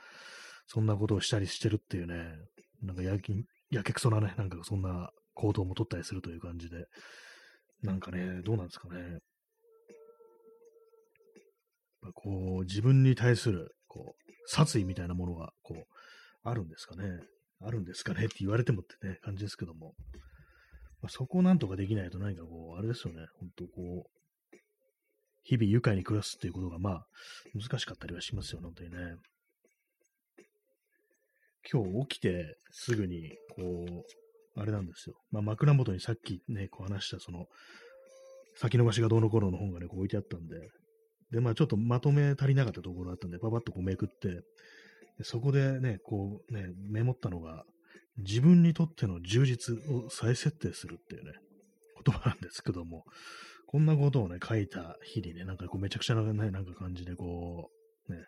そんなことをしたりしてるっていうね、なんかやき、やけくそなね、なんかそんな行動も取ったりするという感じで、なんかね、どうなんですかね。こう、自分に対する、こう、殺意みたいなものが、こう、あるんですかね。あるんですかねって言われてもってね、感じですけども。まあ、そこをなんとかできないと何かこう、あれですよね。本当こう、日々愉快に暮らすっていうことが、まあ、難しかったりはしますよ、本当にね。今日起きてすぐに、こう、あれなんですよ。まあ、枕元にさっきね、こう話した、その、先延ばしがどうの頃の本がね、こう置いてあったんで、で、まあちょっとまとめ足りなかったところがあったんで、パパッとこうめくって、そこでね、こうね、メモったのが、自分にとっての充実を再設定するっていうね、言葉なんですけども、こんなことをね、書いた日にね、なんかこうめちゃくちゃなね、なんか感じでこう、ね、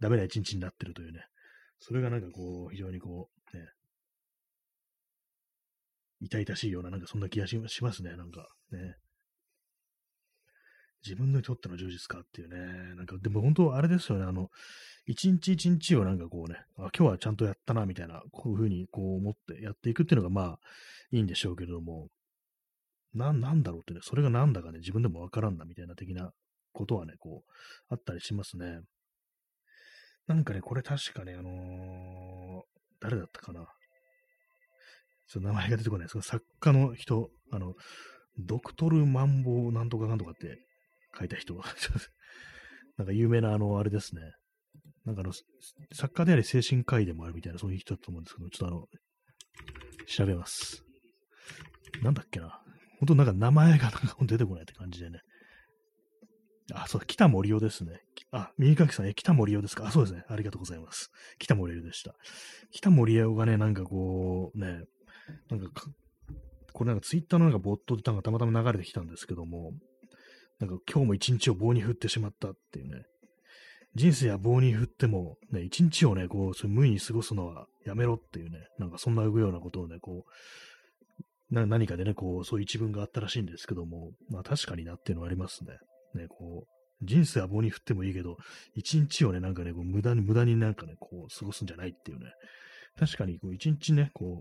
ダメな一日になってるというね、それがなんかこう、非常にこう、ね、痛々しいような、なんかそんな気がしますね、なんかね。自分にとっての充実かっていうね。なんか、でも本当あれですよね、あの、一日一日をなんかこうね、あ、今日はちゃんとやったな、みたいな、こういうふうにこう思ってやっていくっていうのがまあ、いいんでしょうけれども、な、なんだろうってね、それがなんだかね、自分でもわからんな、みたいな的なことはね、こう、あったりしますね。なんかね、これ確かね、あのー、誰だったかな。ちょっと名前が出てこないですが、作家の人、あの、ドクトルマンボウなんとかかんとかって書いた人、なんか有名なあの、あれですね。なんかあの、作家であり精神科医でもあるみたいな、そういう人だと思うんですけど、ちょっとあの、調べます。なんだっけな。本当なんか名前がなんか出てこないって感じでね。あ、そう、北森夫ですね。あ、右かきさん、え、北森夫ですか？あ、そうですね。ありがとうございます。北森夫でした。北森夫がね、なんかこう、ね、なんかこれなんかツイッターのなんかボットでたまたま流れてきたんですけども、なんか今日も一日を棒に振ってしまったっていうね。人生は棒に振っても、ね、一日をね、こう、そ無意に過ごすのはやめろっていうね、なんかそんなようなことをね、こう、何かでね、こう、そういう一文があったらしいんですけども、まあ確かになっていうのはありますね。ね、こう、人生は棒に振ってもいいけど、一日をね、なんかね、こう無駄に、無駄になんかね、こう、過ごすんじゃないっていうね。確かに、こう、一日ね、こ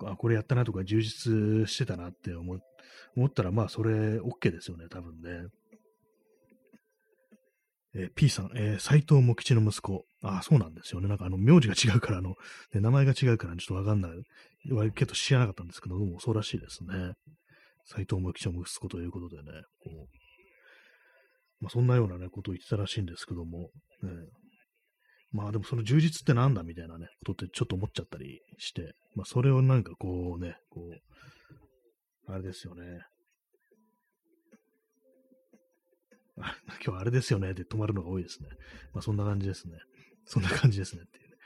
う、あ、これやったなとか充実してたなって思思ったら、まあ、それ、OK ですよね、多分ね。えー、P さん、えー、斎藤茂吉の息子。あ、そうなんですよね。なんかあの、名字が違うから、あの、ね、名前が違うから、ちょっとわかんない。けど知らなかったんですけど、どうもそうらしいですね。斎藤茂吉の息子ということでね、こう、まあ、そんなようなね、ことを言ってたらしいんですけども、ね、まあでもその充実ってなんだみたいなね、ことってちょっと思っちゃったりして、まあそれをなんかこうね、こう、あれですよね。あ今日あれですよねって止まるのが多いですね。まあそんな感じですね。そんな感じですねっていうね。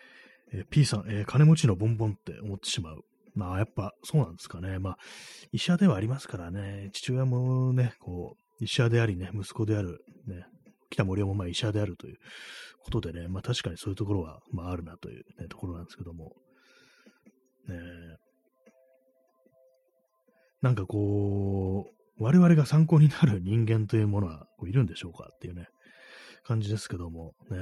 えー、P さん、えー、金持ちのボンボンって思ってしまう。まあやっぱそうなんですかね。まあ医者ではありますからね。父親もね、こう、医者でありね、息子である、ね、北森山もまあ医者であるということでね、まあ確かにそういうところは、まああるなという、ね、ところなんですけども。ねなんかこう、我々が参考になる人間というものはこういるんでしょうかっていうね、感じですけども、ね、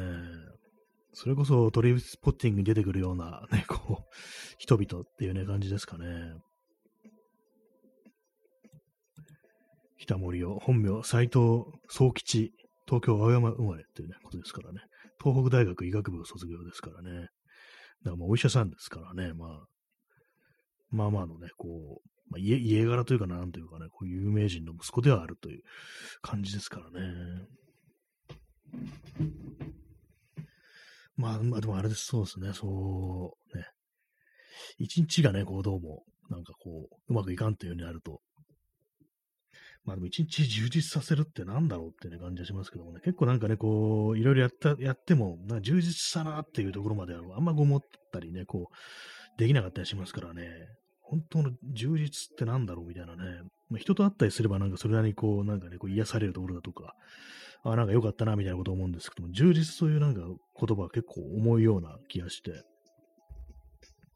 それこそトリスポッティングに出てくるようなね、こう、人々っていうね、感じですかね。北森を、本名、斎藤総吉、東京青山生まれっていうね、ことですからね。東北大学医学部を卒業ですからね。だからまあお医者さんですからね、まあ、まあまあのね、こう、まあ、家家柄というかなんというかね、こう有名人の息子ではあるという感じですからね。まあ、まあでもあれです、そうですね、そうね。一日がね、こうどうも、なんかこう、うまくいかんというようになると、まあでも一日充実させるってなんだろうってね感じがしますけどもね、結構なんかね、こう、いろいろやった、やっても、なんか充実したなっていうところまではあんま思ったりね、こう、できなかったりしますからね、本当の充実ってなんだろうみたいなね、まあ、人と会ったりすればなんかそれなりにこう、なんかね、こう癒されるところだとか、ああ、なんか良かったなみたいなこと思うんですけども、充実というなんか言葉は結構重いような気がして、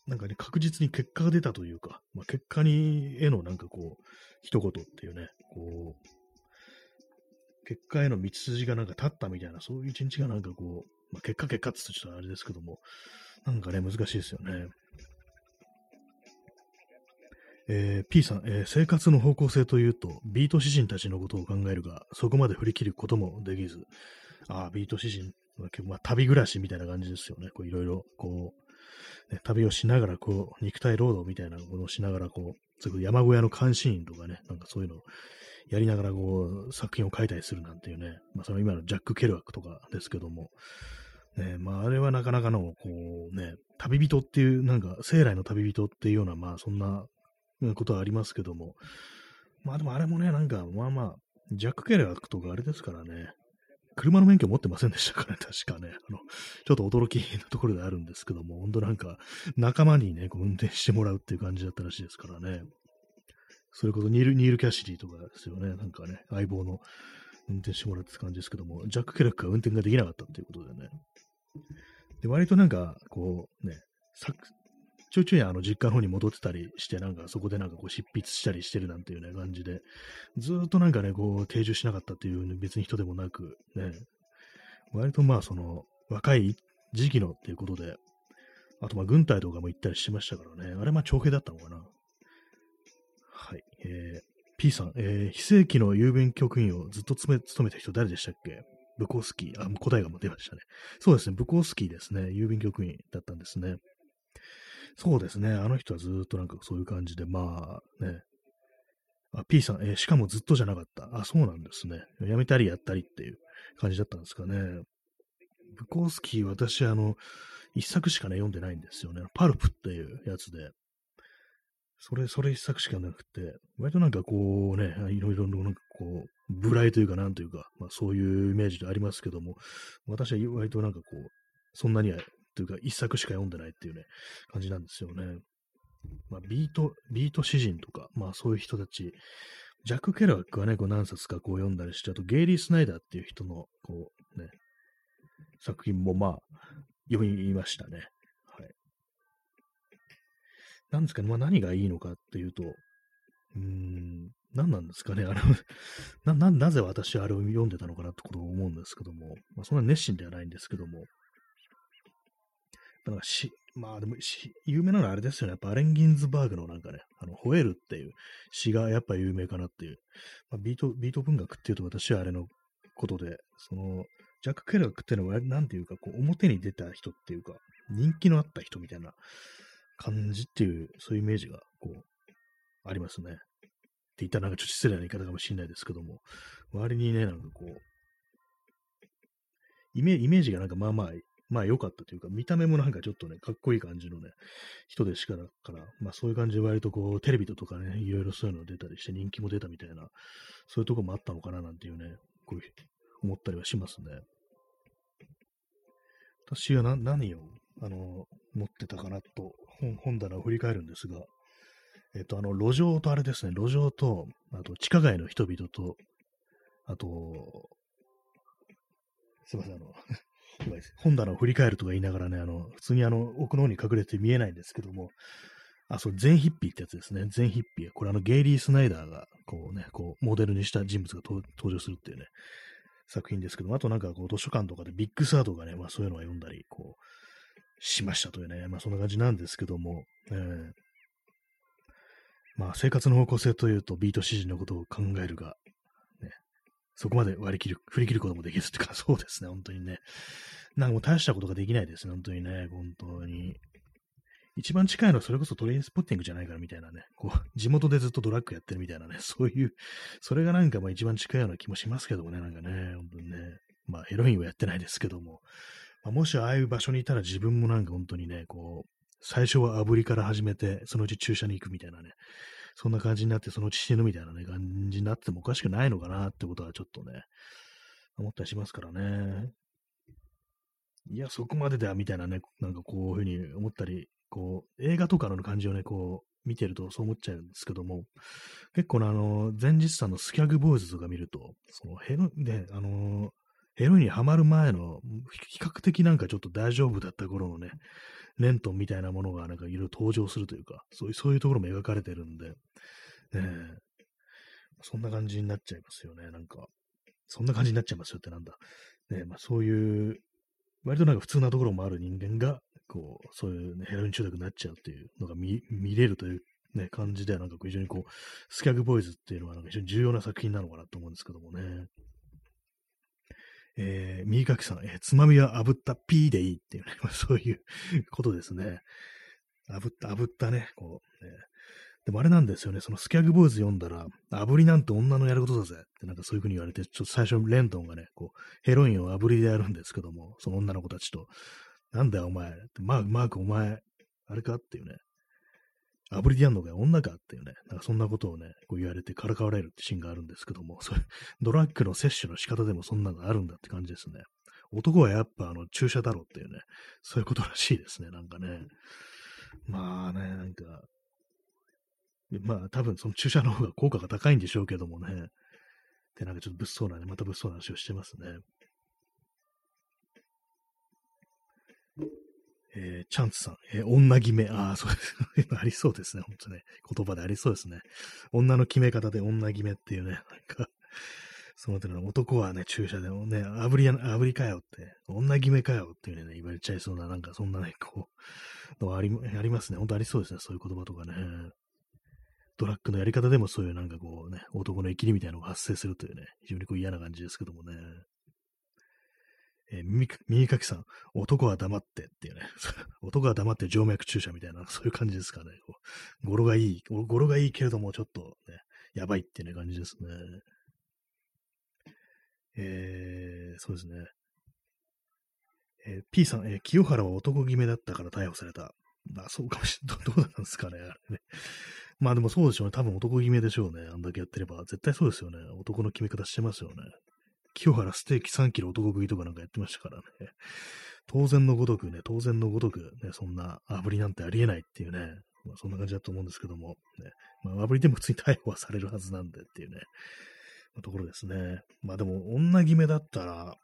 なんかね、確実に結果が出たというか、まあ、結果に、へのなんかこう、一言っていうね、こう、結果への道筋がなんか立ったみたいな、そういう一日がなんかこう、まあ、結果結果って言うとちょっとあれですけども、なんかね、難しいですよね。えー、P さん、えー、生活の方向性というと、ビート詩人たちのことを考えるが、そこまで振り切ることもできず、ああ、ビート詩人、まあ、旅暮らしみたいな感じですよね。こういろいろ、こう、ね、旅をしながら、こう、肉体労働みたいなものをしながら、こう、そういう山小屋の監視員とかね、なんかそういうのをやりながら、こう、作品を書いたりするなんていうね、まあ、その今のジャック・ケルアックとかですけども、ね、まあ、あれはなかなかの、こうね、旅人っていう、なんか、生来の旅人っていうような、まあ、そんなことはありますけども、まあでもあれもね、なんか、まあまあ、ジャック・ケルアックとかあれですからね、車の免許持ってませんでしたからね、確かね。あの、ちょっと驚きなところであるんですけども、本当なんか、仲間にね、こう運転してもらうっていう感じだったらしいですからね。それこそニール、ニール・キャシディとかですよね。なんかね、相棒の運転してもらうって感じですけども、ジャック・ケラックは運転ができなかったっていうことでね。で、割となんか、こうね、ちょいちょいあの実家の方に戻ってたりして、なんかそこでなんかこう執筆したりしてるなんていうね感じで、ずっとなんかね、こう定住しなかったっていう、別に人でもなく、ね、割とまあその若い時期のっていうことで、あとまあ軍隊とかも行ったりしましたからね、あれまあ徴兵だったのかな。はい。えー、P さん、えー、非正規の郵便局員をずっと務め務めた人誰でしたっけ？ブコースキー。あ、答えがもう出ましたね。そうですね、ブコースキーですね。郵便局員だったんですね。そうですね。あの人はずっとなんかそういう感じで、まあね。あ、P さん、えー、しかもずっとじゃなかった。あ、そうなんですね。やめたりやったりっていう感じだったんですかね。ブコースキー、私、あの、一作しかね、読んでないんですよね。パルプっていうやつで。それ、それ一作しかなくて、割となんかこうね、いろいろなんかこう、無頼というかなんというか、まあそういうイメージでありますけども、私は割となんかこう、そんなにはというか、一作しか読んでないっていうね、感じなんですよね。まあ、ビート、ビート詩人とか、まあそういう人たち、ジャック・ケルアックはね、こう何冊かこう読んだりして、あとゲイリー・スナイダーっていう人の、こうね、作品もまあ、読みましたね。はい。なんですかね、まあ何がいいのかっていうと、うーん、何なんですかね、あれな、な、なぜ私はあれを読んでたのかなってことを思うんですけども、まあそんな熱心ではないんですけども、なんかし、まあでもし、有名なのはあれですよね。やっぱアレンギンズバーグのなんかね、あの、吠えるっていう詩がやっぱ有名かなっていう。まあ、ビート、ビート文学っていうと私はあれのことで、その、ジャック・ケラックっていうのは、なんていうか、こう、表に出た人っていうか、人気のあった人みたいな感じっていう、そういうイメージが、こう、ありますね。って言ったらなんかちょっと失礼な言い方かもしれないですけども、割にね、なんかこう、イメージがなんかまあまあまあ良かったというか、見た目もなんかちょっとね、かっこいい感じのね、人でしから、から、まあそういう感じで割とこう、テレビとかね、いろいろそういうの出たりして人気も出たみたいな、そういうとこもあったのかななんていうね、こういう思ったりはしますね。私は何を、あの、持ってたかなと、本棚を振り返るんですが、えっと、あの、路上とあれですね、路上と、あと、地下街の人々と、あと、すいません、あの 本棚を振り返るとか言いながらね、あの、普通にあの、奥の方に隠れて見えないんですけども、あ、そう、禅ヒッピーってやつですね。禅ヒッピー。これあの、ゲイリー・スナイダーが、こうね、こう、モデルにした人物が登場するっていうね、作品ですけども、あとなんかこう、図書館とかでビッグサーとかがね、まあそういうのは読んだり、こう、しましたというね、まあそんな感じなんですけども、えー、まあ生活の方向性というと、ビート指示のことを考えるが、そこまで割り切る、振り切ることもできずってか、そうですね、本当にね。なんかもう大したことができないですね、本当にね、本当に。一番近いのはそれこそトレインスポッティングじゃないからみたいなね、こう、地元でずっとドラッグやってるみたいなね、そういう、それがなんかまあ一番近いような気もしますけどもね、なんかね、本当にね、まあヘロインはやってないですけども、まあ、もしああいう場所にいたら自分もなんか本当にね、こう、最初は炙りから始めて、そのうち注射に行くみたいなね、そんな感じになって、そのうち死ぬみたいなね、感じになってもおかしくないのかなってことはちょっとね、思ったりしますからね。いや、そこまでだ、みたいなね、なんかこういうふうに思ったり、こう、映画とかの感じをね、こう、見てるとそう思っちゃうんですけども、結構ね、あの、前日さんのスキャグボーイズとか見ると、そのヘロ、ね、あの、ヘロにハマる前の、比較的なんかちょっと大丈夫だった頃のね、レントンみたいなものがなんかいろいろ登場するというか、そういう、そういうところも描かれてるんで、ね、そんな感じになっちゃいますよね、なんか。そんな感じになっちゃいますよってなんだ。ね、まあそういう割となんか普通なところもある人間が、こう、そういう、ね、ヘロイン中毒になっちゃうっていうのが見見れるというね、感じでは、なんか非常にこう、スキャグボーイズっていうのはなんか非常に重要な作品なのかなと思うんですけどもね。えー、右書きさん、えー、つまみは炙ったピーでいいっていうね、そういうことですね。炙った、炙ったね、こう、ね、でもあれなんですよね、そのスキャグボーイズ読んだら、炙りなんて女のやることだぜってなんかそういう風に言われて、ちょっと最初レントンがね、こう、ヘロインを炙りでやるんですけども、その女の子たちと、なんだよお前、マーク、マークお前、あれかっていうね、炙りでやんのかよ、女かっていうね、なんかそんなことをね、こう言われてからかわれるってシーンがあるんですけども、そういうドラッグの摂取の仕方でもそんなのあるんだって感じですね。男はやっぱあの注射だろうっていうね、そういうことらしいですね、なんかね。まあね、なんか、まあ多分その注射の方が効果が高いんでしょうけどもね。で、なんかちょっと物騒なね、また物騒な話をしてますね。えー、チャンツさん、えー、女決め。ああ、そうです。ありそうですね、本当ね。言葉でありそうですね。女の決め方で女決めっていうね、なんか、その手の男はね、注射でもね、炙りや、炙りかよって、女決めかよっていうね、言われちゃいそうな、なんかそんなね、こう、のありありますね。本当ありそうですね、そういう言葉とかね。ドラッグのやり方でもそういうなんかこうね、男の生きりみたいなのが発生するというね、非常にこう嫌な感じですけどもね。えー、耳耳かきさん、男は黙ってっていうね、男は黙って静脈注射みたいな、そういう感じですかね。語呂がいい、語呂がいいけれども、ちょっとね、やばいっていうね、感じですね。えー、そうですね。えー、P さん、えー、清原は男決めだったから逮捕された。まあ、そうかもしれない。どうなんですかね、あれね。まあでもそうでしょうね。多分男決めでしょうね。あんだけやってれば。絶対そうですよね。男の決め方してますよね。清原ステーキ3キロ男食いとかなんかやってましたからね。当然のごとくね、当然のごとくね、そんな炙りなんてありえないっていうね、まあ、そんな感じだと思うんですけども、ね、まあ、炙りでも普通に逮捕はされるはずなんでっていうね、まあ、ところですね。まあでも、女決めだったら、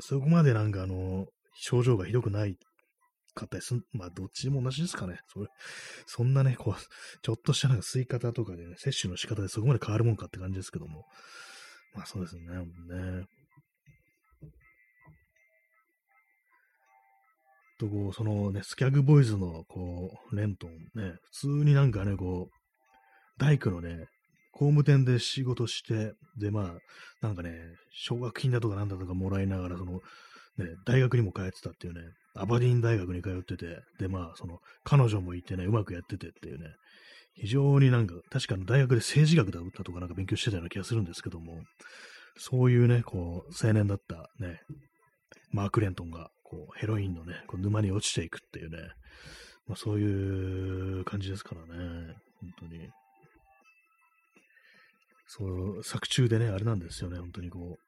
そこまでなんかあの、症状がひどくないかったりすん、まあ、どっちも同じですかね。それ、そんなね、こう、ちょっとしたなんか吸い方とかでね、摂取の仕方でそこまで変わるもんかって感じですけども。まあ、そうですね、ね。と、こう、そのね、スキャグボーイズの、こう、レントンね、普通になんかね、こう、大工のね、工務店で仕事して、で、まあ、なんかね、奨学金だとかなんだとかもらいながら、その、ね、大学にも通ってたっていうね、アバディン大学に通ってて、で、まあ、その、彼女もいてね、うまくやっててっていうね、非常になんか、確かに大学で政治学だったとかなんか勉強してたような気がするんですけども、そういうね、こう、青年だったね、マーク・レントンが、こう、ヘロインのね、こう沼に落ちていくっていうね、まあ、そういう感じですからね、本当に。そう、作中でね、あれなんですよね、本当にこう、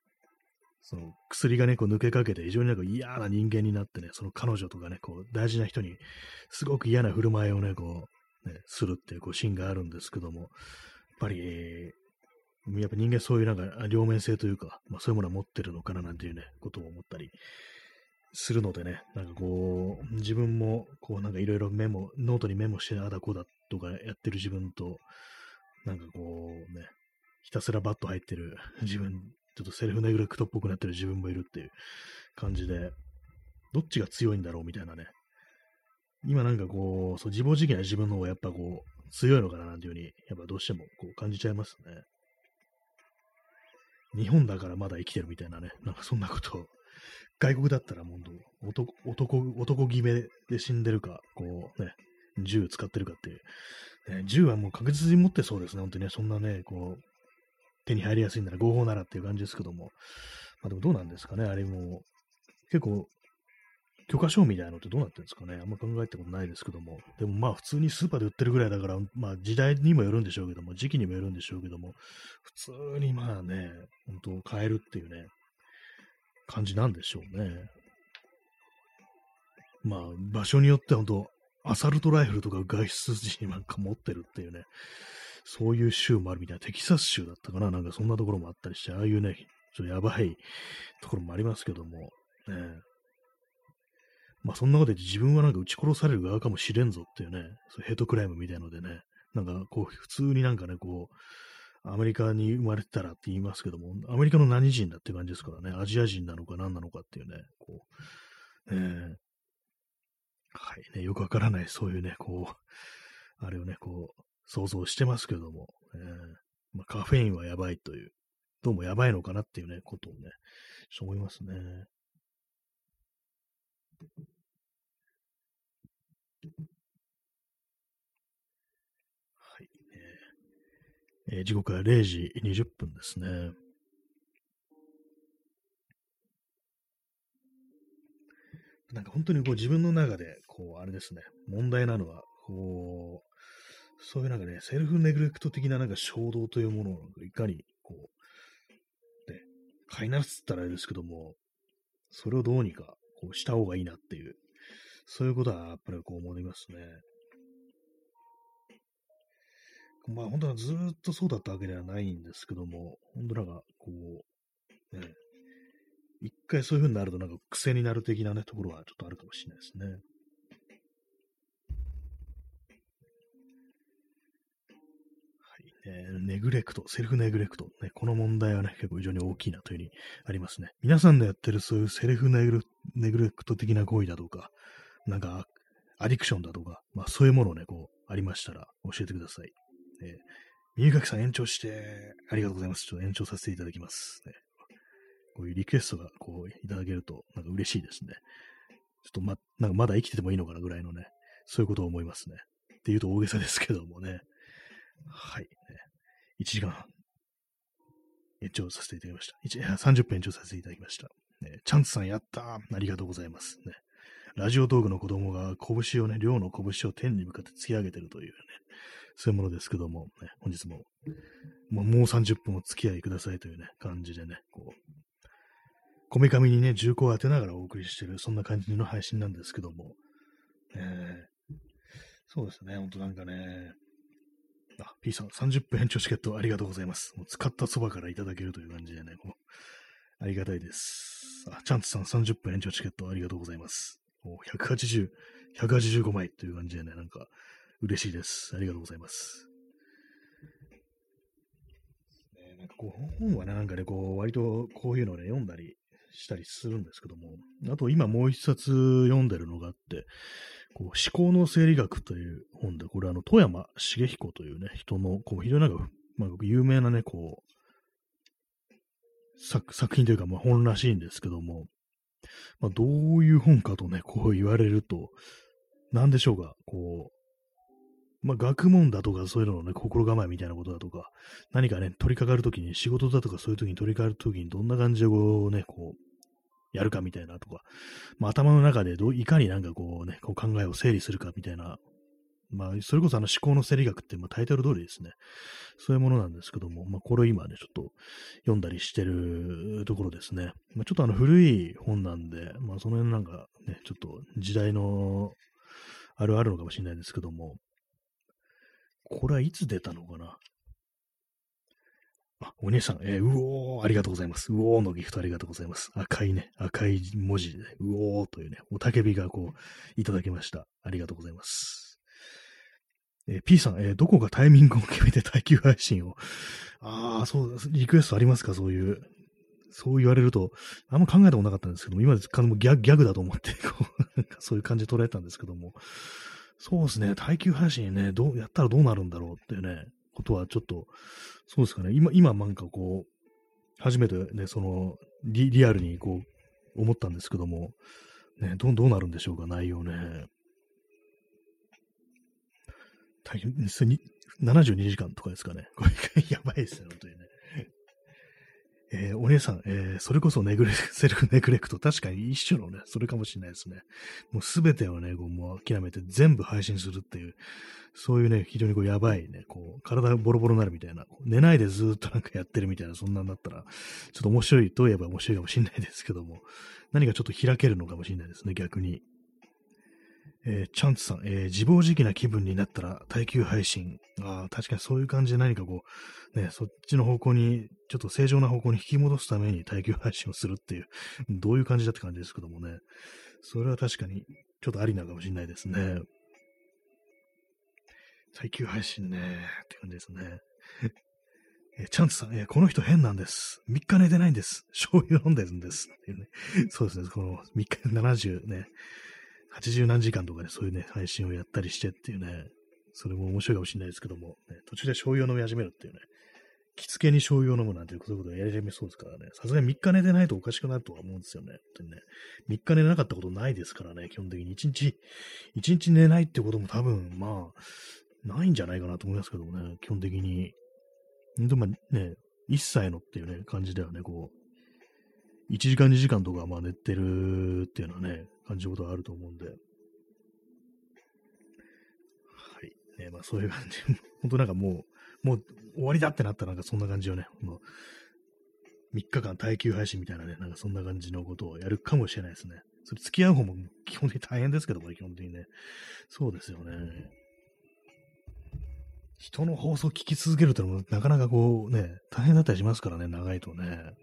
その薬がね、こう抜けかけて非常になんか嫌な人間になってね、その彼女とかね、こう大事な人にすごく嫌な振る舞いをね、こう、ね、するっていうこうシーンがあるんですけども、やっぱり、えー、やっぱ人間そういうなんか両面性というか、まあ、そういうものは持ってるのかななんていうね、ことを思ったりするのでね、なんかこう、自分もこうなんかいろいろメモ、ノートにメモしてああだこうだとかやってる自分と、なんかこうね、ひたすらバッド入ってる自分ちょっとセルフネグレクトっぽくなってる自分もいるっていう感じで、どっちが強いんだろうみたいなね。今なんかこう、そう自暴自棄な自分の方がやっぱこう、強いのかななんていうふうに、やっぱどうしてもこう感じちゃいますね。日本だからまだ生きてるみたいなね、なんかそんなことを、外国だったらもう男、男、男決めで死んでるか、こうね、銃使ってるかっていう。ね、銃はもう確実に持ってそうですね、本当にね、そんなね、こう、手に入りやすいなら合法ならっていう感じですけども、まあでもどうなんですかね、あれも、結構、許可証みたいなのってどうなってるんですかねあんま考えたことないですけども。でもまあ普通にスーパーで売ってるぐらいだから、まあ時代にもよるんでしょうけども、時期にもよるんでしょうけども、普通にまあね、本当買えるっていうね、感じなんでしょうね。まあ場所によっては本当アサルトライフルとか外出時なんか持ってるっていうね、そういう州もあるみたいな、テキサス州だったかななんかそんなところもあったりして、ああいうね、ちょっとやばいところもありますけども、ね、まあそんなことで自分はなんか撃ち殺される側かもしれんぞっていうね、そヘイトクライムみたいのでね、なんかこう普通になんかね、こう、アメリカに生まれてたらって言いますけども、アメリカの何人だって感じですからね、アジア人なのか何なのかっていうね、こう、え。ー、はいね、よくわからない、そういうね、こう、あれをね、こう、想像してますけども、えーまあ、カフェインはやばいという、どうもやばいのかなっていうね、ことをね、そう思いますね。はい。ねえー、時刻は0時20分ですね。なんか本当にこう自分の中で、こう、あれですね、問題なのは、こう、そういうなんかね、セルフネグレクト的ななんか衝動というものをいかに、こう、ね、飼いならすったらあれですけども、それをどうにか、こうした方がいいなっていう、そういうことはやっぱりこう思いますね。まあ本当はずっとそうだったわけではないんですけども、本当なんかこう、ね、一回そういう風になるとなんか癖になる的なね、ところはちょっとあるかもしれないですね。えー、ネグレクト、セルフネグレクト、ね、この問題はね、結構非常に大きいなというふうにありますね。皆さんのやってるそういうセルフネグレクト的な行為だとか、なんか、アディクションだとか、まあそういうものをね、こう、ありましたら教えてください。えー、三垣さん延長して、ありがとうございます。ちょっと延長させていただきます。ね、こういうリクエストがこういただけると、なんか嬉しいですね。ちょっとま、なんかまだ生きててもいいのかなぐらいのね、そういうことを思いますね。っていうと大げさですけどもね。はい。ね1時間延長させていただきました。30分延長させていただきました。ね、チャンツさんやったありがとうございます。ね、ラジオ道具の子供が拳をね、両の拳を天に向かって突き上げてるというね、そういうものですけども、ね、本日も、もうもう30分お付き合いくださいというね、感じでね、こう、こめかみにね、銃口を当てながらお送りしてる、そんな感じの配信なんですけども、えー、そうですね、ほんとなんかね、あ、P さん、30分延長チケットありがとうございます。もう使ったそばからいただけるという感じでね、こうありがたいです。あ、チャンツさん30分延長チケットありがとうございます。もう180、185枚という感じでね、なんか嬉しいです。ありがとうございます。ね、なんかこう、本はね、なんかね、こう、割とこういうのをね、読んだりしたりするんですけども、あと今もう一冊読んでるのがあって、こう思考の生理学という本で、これあの、富山茂彦というね、人の、こう、非常になんか、まあ、有名なね、こう、作作品というか、まあ、本らしいんですけども、まあ、どういう本かとね、こう言われると、なんでしょうか、こう、まあ、学問だとか、そういうののね、心構えみたいなことだとか、何かね、取り掛かるときに、仕事だとかそういうときに取り掛かるときに、どんな感じでこうね、こう、やるかみたいなとか、まあ、頭の中でどういかになんかこうね、こう考えを整理するかみたいな、まあ、それこそあの思考の整理学って、まあ、タイトル通りですね。そういうものなんですけども、まあ、これ今ね、ちょっと読んだりしてるところですね。まあ、ちょっとあの古い本なんで、まあ、その辺なんかね、ちょっと時代のあるあるのかもしれないんですけども、これはいつ出たのかな？あ、お姉さん、えー、うおー、ありがとうございます。うおーのギフトありがとうございます。赤いね、赤い文字で、うおーというね、おたけびがこう、いただきました。ありがとうございます。えー、P さん、えー、どこがタイミングを決めて耐久配信を？ああ、そう、リクエストありますか？そういう。そう言われると、あんま考えたことなかったんですけども、今ですかギャギャグだと思って、こう、そういう感じで捉えたんですけども、そうですね、耐久配信ね、どう、やったらどうなるんだろうっていうね、ことはちょっと、そうですかね、今、今なんかこう、初めてね、そのリ、リアルにこう、思ったんですけども、ね、どどうなるんでしょうか、内容ね。大変、72時間とかですかね。これ、やばいですね、本当にね。えー、お姉さん、えー、それこそネグレ、セルフ ネグレクト、確かに一種のね、それかもしれないですね。もうすべてをね、こうもう諦めて全部配信するっていう、そういうね、非常にこうやばいね、こう、体がボロボロになるみたいな、寝ないでずっとなんかやってるみたいな、そんなんだったら、ちょっと面白いといえば面白いかもしれないですけども、何かちょっと開けるのかもしれないですね、逆に。えー、チャンツさん、えー、自暴自棄な気分になったら耐久配信。ああ、確かにそういう感じで何かこう、ね、そっちの方向に、ちょっと正常な方向に引き戻すために耐久配信をするっていう、どういう感じだって感じですけどもね。それは確かに、ちょっとありなのかもしれないですね。耐久配信ね、って感じですね。えチャンツさん、えこの人変なんです。3日寝てないんです。醤油飲んでるんです。そうですね、この3日70ね、80何時間とかでそういうね、配信をやったりしてっていうね、それも面白いかもしれないですけども、ね、途中で醤油を飲み始めるっていうね、着付けに醤油を飲むなんていうことをやり始めそうですからね、さすがに3日寝てないとおかしくなるとは思うんですよね。本当にね3日寝なかったことないですからね、基本的に。1日、1日寝ないってことも多分、まあ、ないんじゃないかなと思いますけどもね、基本的に。でもね、一切のっていうね、感じだよね、こう。1時間2時間とかまあ寝てるっていうのはね、感じることがあると思うんで。はい。ね、まあそういう感じ。本当なんかもう、もう終わりだってなったらなんかそんな感じをね、この3日間耐久配信みたいなね、なんかそんな感じのことをやるかもしれないですね。それ付き合う方も基本的に大変ですけども、基本的にね。そうですよね。人の放送を聞き続けるってのもなかなかこうね、大変だったりしますからね、長いとね。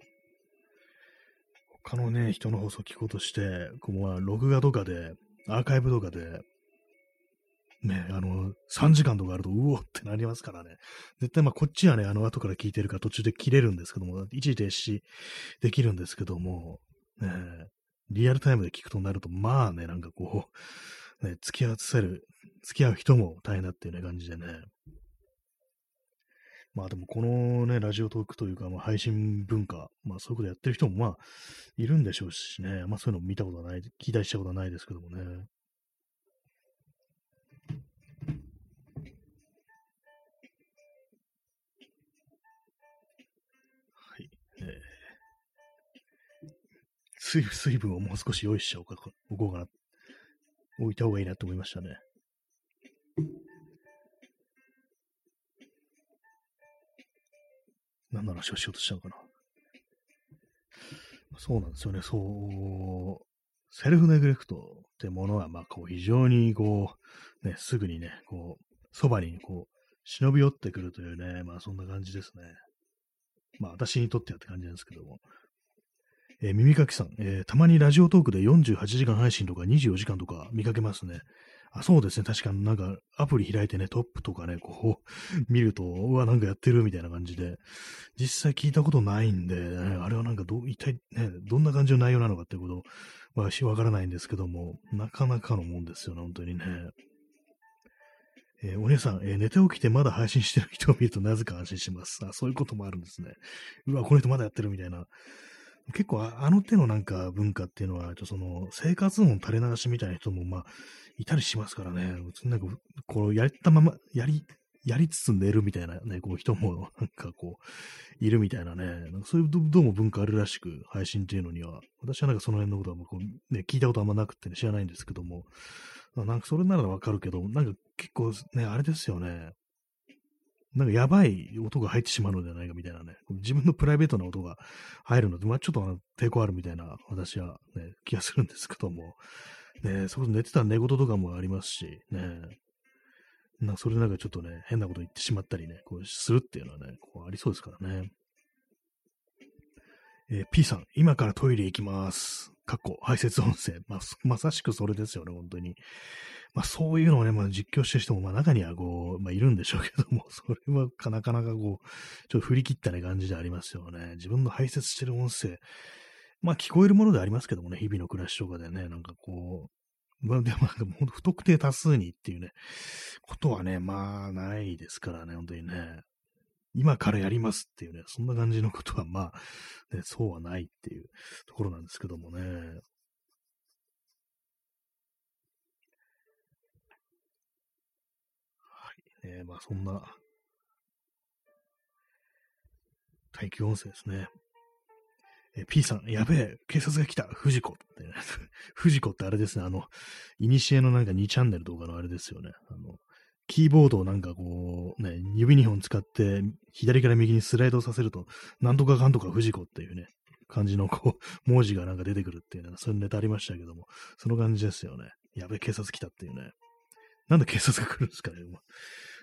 他のね、人の放送を聞こうとして、こうまあ、録画とかで、アーカイブとかで、ね、あの、3時間とかあると、うおってなりますからね。絶対まあ、こっちはね、あの、後から聞いてるから途中で切れるんですけども、一時停止できるんですけども、ね、リアルタイムで聞くとなると、まあね、なんかこう、ね、付き合わせる、付き合う人も大変だっていうね、感じでね。まあでもこのね、ラジオトークというか、まあ、配信文化、まあそういうことやってる人もまあいるんでしょうしね、まあそういうの見たことはない、聞いたりしたことはないですけどもね。はい。えー、水水分をもう少し用意しちゃおうか、おこうかな。置いた方がいいなと思いましたね。何の話をしようとしたのかな。そうなんですよね。そう、セルフネグレクトってものは、まあ、こう、非常に、こう、ね、すぐにね、こう、そばに、こう、忍び寄ってくるというね、まあ、そんな感じですね。まあ、私にとってはって感じなんですけども。えー、耳かきさん、えー、たまにラジオトークで48時間配信とか24時間とか見かけますね。あそうですね。確かになんかアプリ開いてね、トップとかね、こう 見ると、うわ、なんかやってるみたいな感じで、実際聞いたことないんで、ね、あれはなんかど、一体ね、どんな感じの内容なのかっていうことはわからないんですけども、なかなかのもんですよね、本当にね。えー、お姉さん、えー、寝て起きてまだ配信してる人を見るとなぜか安心します。あ、そういうこともあるんですね。うわ、この人まだやってるみたいな。結構あの手のなんか文化っていうのは、その生活音垂れ流しみたいな人もまあいたりしますからね。なんかこうやったまま、やり、やりつつ寝るみたいなね、こう人もなんかこう、いるみたいなね、なんかそういうどうも文化あるらしく、配信っていうのには、私はなんかその辺のことはもうこう、ね、聞いたことあんまなくて、ね、知らないんですけども、なんかそれならわかるけど、なんか結構ね、あれですよね。なんかやばい音が入ってしまうのではないかみたいなね、自分のプライベートな音が入るので、まあちょっと抵抗あるみたいな私はね、気がするんですけども、ね、そこ寝てた寝言とかもありますし、ね、なそれなんかちょっとね、変なこと言ってしまったりね、こうするっていうのはね、こうありそうですからね。えー、P さん、今からトイレ行きます。かっこ、排泄音声。まあ、まさしくそれですよね、本当に。まあそういうのをね、まあ実況してる人も、まあ中にはこう、まあいるんでしょうけども、それはなかなかこう、ちょっと振り切ったね感じでありますよね。自分の排泄してる音声、まあ聞こえるものでありますけどもね、日々の暮らしとかでね、なんかこう、まあでもなんかもう不特定多数にっていうね、ことはね、まあないですからね、本当にね。今からやりますっていうね、そんな感じのことはまあ、ね、そうはないっていうところなんですけどもね。えー、まあそんな、耐久音声ですね。え P さん、やべえ、警察が来た、藤子って、ね、藤子ってあれですね、あの、いにしえのなんか2チャンネル動画のあれですよね。あの、キーボードをなんかこう、ね、指2本使って、左から右にスライドさせると、なんとかかんとか藤子っていうね、感じのこう、文字がなんか出てくるっていうね、そういうネタありましたけども、その感じですよね。やべえ、警察来たっていうね。なんで警察が来るんですかね。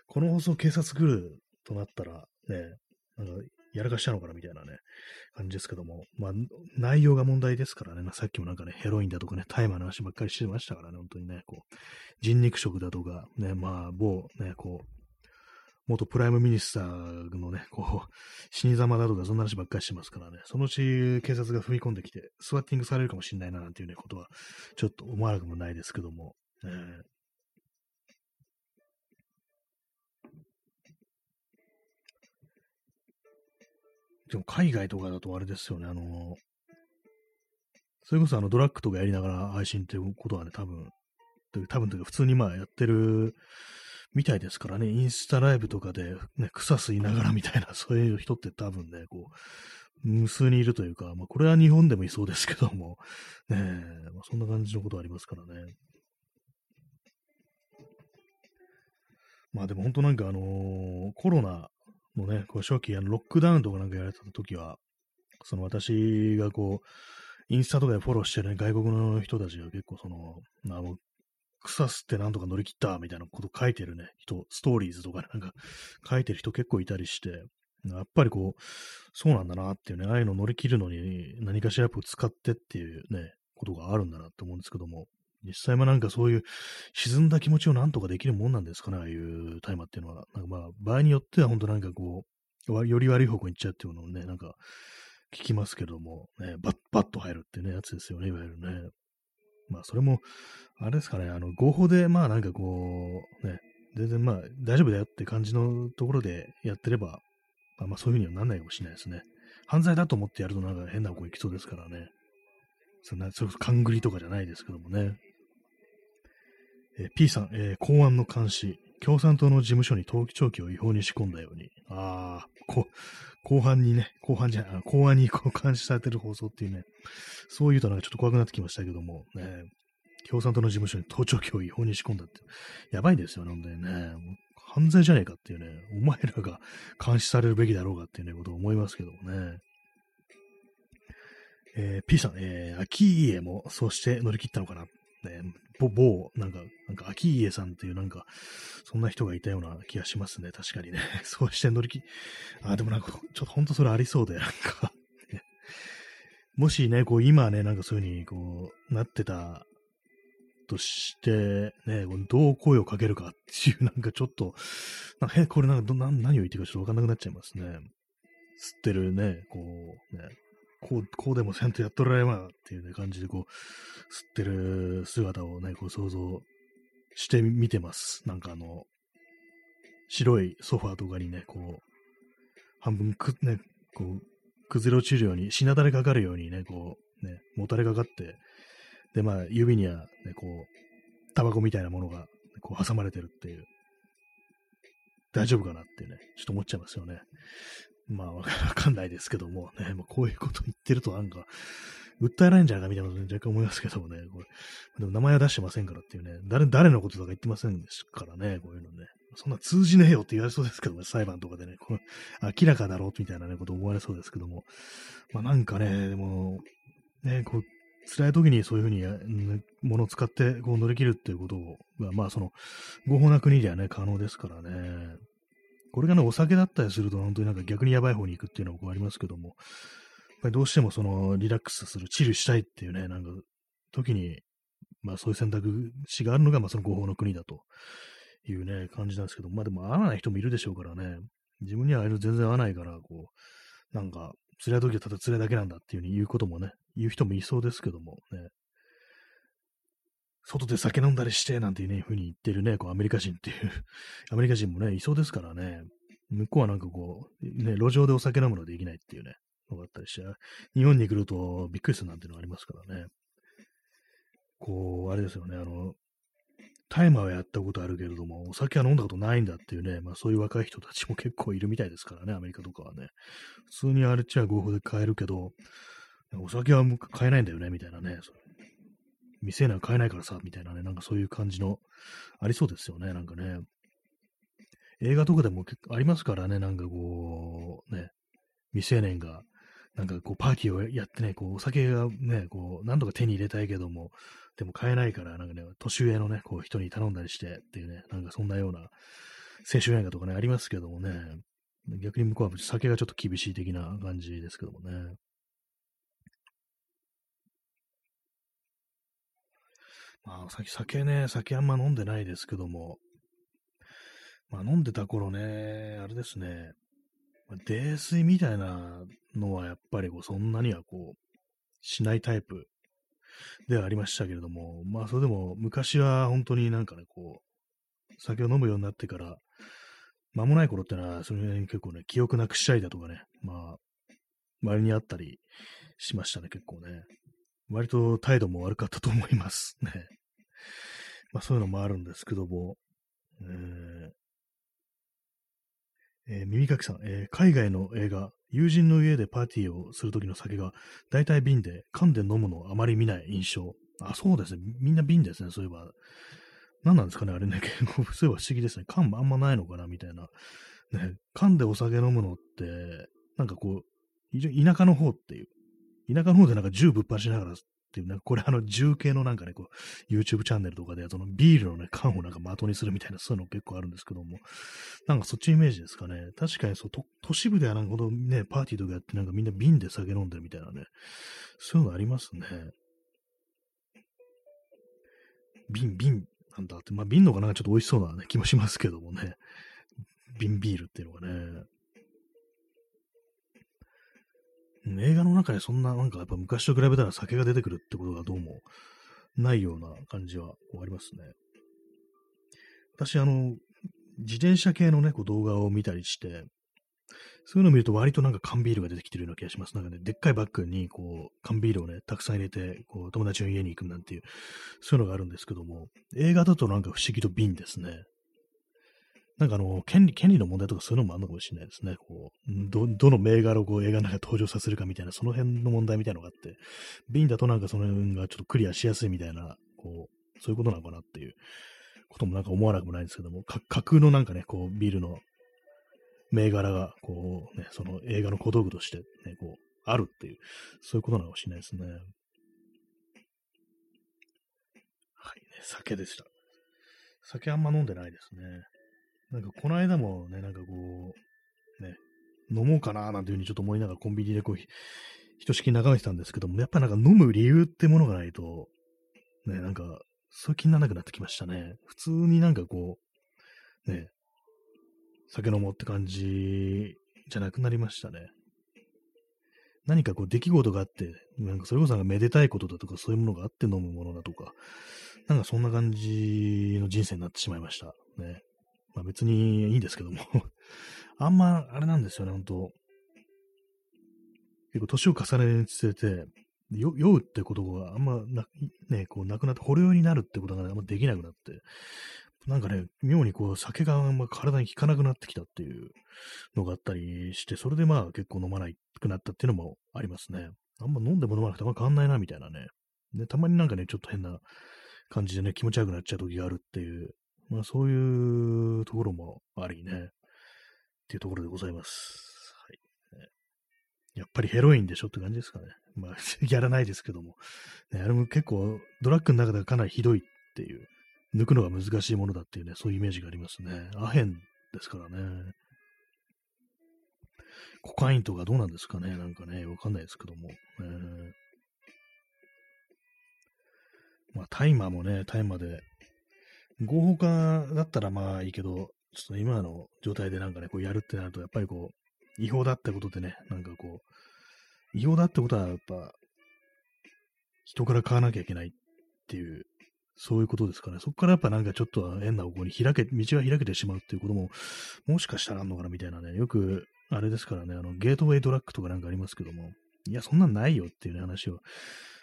この放送警察来るとなったら、ね、なんかやらかしたのかなみたいなね、感じですけども、まあ、内容が問題ですからね、さっきもなんかね、ヘロインだとかね、大麻の話ばっかりしてましたからね、本当にね、こう、人肉食だとか、ね、まあ、某、ね、こう、元 prime minister のね、こう、死に様だとか、そんな話ばっかりしてますからね、そのうち警察が踏み込んできて、スワッティングされるかもしれないな、なんていうね、ことは、ちょっと思わなくもないですけども、えーでも海外とかだとあれですよね、あの、それこそあのドラッグとかやりながら配信っていうことはね、多分、多分というか普通にまあやってるみたいですからね、インスタライブとかでね、草吸いながらみたいな、そういう人って多分ね、こう、無数にいるというか、まあこれは日本でもいそうですけども、ねえまあ、そんな感じのことありますからね。まあでも本当なんかあのー、コロナもね、こう初期、あのロックダウンとかなんかやられた時は、その私がこう、インスタとかでフォローしてる、ね、外国の人たちが結構その、まあもう、草吸ってなんとか乗り切ったみたいなこと書いてるね、人、ストーリーズとかなんか書いてる人結構いたりして、やっぱりこう、そうなんだなっていうね、ああいうの乗り切るのに何かしらやっぱ使ってっていうね、ことがあるんだなって思うんですけども、実際はなんかそういう沈んだ気持ちをなんとかできるもんなんですかね、ああいう大麻っていうのは。なんかまあ、場合によっては本当なんかこう、より悪い方向に行っちゃうっていうのをね、なんか聞きますけども、ね、バッ、バッと入るってね、やつですよね、いわゆるね。まあ、それも、あれですかね、あの、合法で、まあなんかこう、ね、全然まあ大丈夫だよって感じのところでやってれば、まあ、まあそういうふうにはなんないかもしれないですね。犯罪だと思ってやるとなんか変な方向行きそうですからね。そんな、それこそ勘繰りとかじゃないですけどもね。えー、P さん、えー、公安の監視、共産党の事務所に登記長期を違法に仕込んだように、ああ、こ後半にね、後半じゃない、後半にこう監視されてる放送っていうね、そういうとなんかちょっと怖くなってきましたけども、ね、共産党の事務所に盗聴器を違法に仕込んだって、やばいんですよね、本当にね。犯罪じゃねえかっていうね、お前らが監視されるべきだろうかっていうね、ことを思いますけどもね。えー、P さん、えー、秋家もそうして乗り切ったのかな。ね、某、なんか、なんか、秋家さんっていうなんか、そんな人がいたような気がしますね。確かにね。そうして乗り切、あ、でもなんか、ちょっと本当それありそうで、なんか もしね、こう、今ね、なんかそういう風に、こう、なってたとして、ね、どう声をかけるかっていう、なんかちょっと、なんかえこれなんか何を言ってるかちょっとわかんなくなっちゃいますね。吸ってるね、こう、ね、こう、こうでもせんとやっとられまっていうね、感じでこう、吸ってる姿をね、こう想像してみてます。なんかあの、白いソファーとかにね、こう、半分く、ね、こう、崩れ落ちるように、しなだれかかるようにね、こう、ね、もたれかかって、で、まあ、指にはね、こう、タバコみたいなものが、こう、挟まれてるっていう、大丈夫かなってね、ちょっと思っちゃいますよね。まあ、わかんないですけども、ね、まあ、こういうこと言ってるとなんか、訴えられんじゃないかみたいなこと若干思いますけどもね、これ。でも名前は出してませんからっていうね、誰、誰のこととか言ってませんからね、こういうのね。そんな通じねえよって言われそうですけどね、裁判とかでね、こ明らかだろうみたいなね、こと思われそうですけども。まあなんかね、でも、ね、こう、辛い時にそういうふうに、ものを使ってこう乗り切るっていうことが、まあその、合法な国ではね、可能ですからね。これがね、お酒だったりすると、本当になんか逆にやばい方に行くっていうのもありますけども、やっぱりどうしてもその、リラックスする、チルしたいっていうね、なんか、時に、まあそういう選択肢があるのが、まあその合法の国だというね、感じなんですけど、まあでも合わない人もいるでしょうからね、自分にはあれ全然合わないから、こう、なんか、辛い時はただ辛いだけなんだっていうふうに言うこともね、言う人もいそうですけどもね、外で酒飲んだりして、なんていうね、ふうに言ってるね、こうアメリカ人っていう アメリカ人もね、いそうですからね、向こうはなんかこう、ね、路上でお酒飲むのはできないっていうね、のがあったりして、日本に来るとびっくりするなんていうのがありますからね。こう、あれですよね、あの、タイマーはやったことあるけれども、お酒は飲んだことないんだっていうね、まあそういう若い人たちも結構いるみたいですからね、アメリカとかはね。普通にあれっちゃ合法で買えるけど、お酒は買えないんだよね、みたいなね。未成年は買えないからさ、みたいなね、なんかそういう感じの、ありそうですよね、なんかね。映画とかでもありますからね、なんかこう、ね、未成年が、なんかこう、パーティーをやってね、こう、お酒がね、こう、何とか手に入れたいけども、でも買えないから、なんかね、年上のね、こう、人に頼んだりしてっていうね、なんかそんなような、青春映画とかね、ありますけどもね、逆に向こうは酒がちょっと厳しい的な感じですけどもね。まあ、酒ね、酒あんま飲んでないですけども、まあ飲んでた頃ね、あれですね、泥酔みたいなのはやっぱりこうそんなにはこう、しないタイプではありましたけれども、まあそれでも昔は本当になんかね、こう、酒を飲むようになってから、間もない頃ってのは、それに結構ね、記憶なくしたりだとかね、まあ、周りにあったりしましたね、結構ね。割と態度も悪かったと思います ね。まあそういうのもあるんですけども、えーえー、耳かきさん、えー、海外の映画、友人の家でパーティーをするときの酒が、大体瓶で、噛んで飲むのをあまり見ない印象。あ、そうですね。みんな瓶ですね、そういえば。何なんですかね、あれね、結構、そういえば不思議ですね。缶あんまないのかな、みたいな。ね、缶でお酒飲むのって、なんかこう、田舎の方っていう、田舎の方でなんか銃ぶっ放しながらっていう、なんかこれあの銃系のなんかね、こう、YouTube チャンネルとかで、そのビールのね、缶をなんか的にするみたいな、そういうの結構あるんですけども、なんかそっちイメージですかね。確かにそう、都市部ではなんかほどね、パーティーとかやってなんかみんな瓶で酒飲んでるみたいなね、そういうのありますね。瓶、瓶なんだって、まあ瓶のがなんかちょっと美味しそうな、ね、気もしますけどもね。瓶ビールっていうのがね。映画の中でそんな、なんかやっぱ昔と比べたら酒が出てくるってことがどうもないような感じはありますね。私、あの、自転車系のね、こう動画を見たりして、そういうのを見ると割となんか缶ビールが出てきてるような気がします。なんかね、でっかいバッグにこう缶ビールをね、たくさん入れて、こう友達の家に行くなんていう、そういうのがあるんですけども、映画だとなんか不思議と瓶ですね。なんかあの、権利、権利の問題とかそういうのもあるのかもしれないですね。こう、ど、どの銘柄をこう映画の中で登場させるかみたいな、その辺の問題みたいなのがあって、瓶だとなんかその辺がちょっとクリアしやすいみたいな、こう、そういうことなのかなっていうこともなんか思わなくもないんですけども、架空のなんかね、こう、ビールの銘柄が、こう、ね、その映画の小道具としてね、こう、あるっていう、そういうことなのかもしれないですね。はい、ね、酒でした。酒あんま飲んでないですね。なんかこの間もね、なんかこう、ね、飲もうかななんていうふうにちょっと思いながらコンビニでこう、ひとしき眺めてたんですけども、やっぱなんか飲む理由ってものがないと、ね、なんか、そういう気にならなくなってきましたね。普通になんかこう、ね、酒飲もうって感じじゃなくなりましたね。何かこう出来事があって、なんかそれこそなんかめでたいことだとかそういうものがあって飲むものだとか、なんかそんな感じの人生になってしまいました。ね。まあ別にいいんですけども あんま、あれなんですよね、ほんと。結構年を重ねるにつれて、酔うってことがあんまな、ね、こうなくなって、ほろ酔いになるってことが、あんまできなくなって、なんかね、妙にこう酒があんま体に効かなくなってきたっていうのがあったりして、それでまあ結構飲まなくなったっていうのもありますね。あんま飲んでも飲まなくてあんま変わんないなみたいなね。で、たまになんかね、ちょっと変な感じでね、気持ち悪くなっちゃう時があるっていうまあそういうところもありね、っていうところでございます。はい。やっぱりヘロインでしょって感じですかね。まあ、やらないですけども。ね、あれも結構ドラッグの中ではかなりひどいっていう、抜くのが難しいものだっていうね、そういうイメージがありますね。アヘンですからね。コカインとかどうなんですかねなんかね、わかんないですけども。えー、まあ、大麻もね、大麻で合法化だったらまあいいけど、ちょっと今の状態でなんかね、こうやるってなると、やっぱりこう、違法だってことでね、なんかこう、違法だってことはやっぱ、人から買わなきゃいけないっていう、そういうことですかね。そこからやっぱなんかちょっと変な方向に開け、道が開けてしまうっていうことも、もしかしたらあんのかなみたいなね、よく、あれですからね、あの、ゲートウェイドラッグとかなんかありますけども、いや、そんなんないよっていう、ね、話を、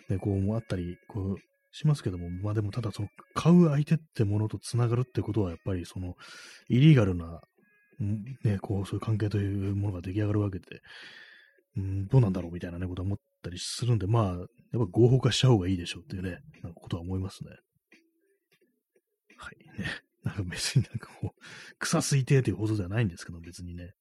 ね、こう、あったり、こう、しますけども、まあでもただその買う相手ってものと繋がるってことはやっぱりそのイリーガルな、ね、こうそういう関係というものが出来上がるわけで、うん、どうなんだろうみたいなね、ことを思ったりするんで、まあ、やっぱ合法化した方がいいでしょうっていうね、なんかことは思いますね。はい。ね。なんか別になんかこう、草吸いてということではないんですけど、別にね。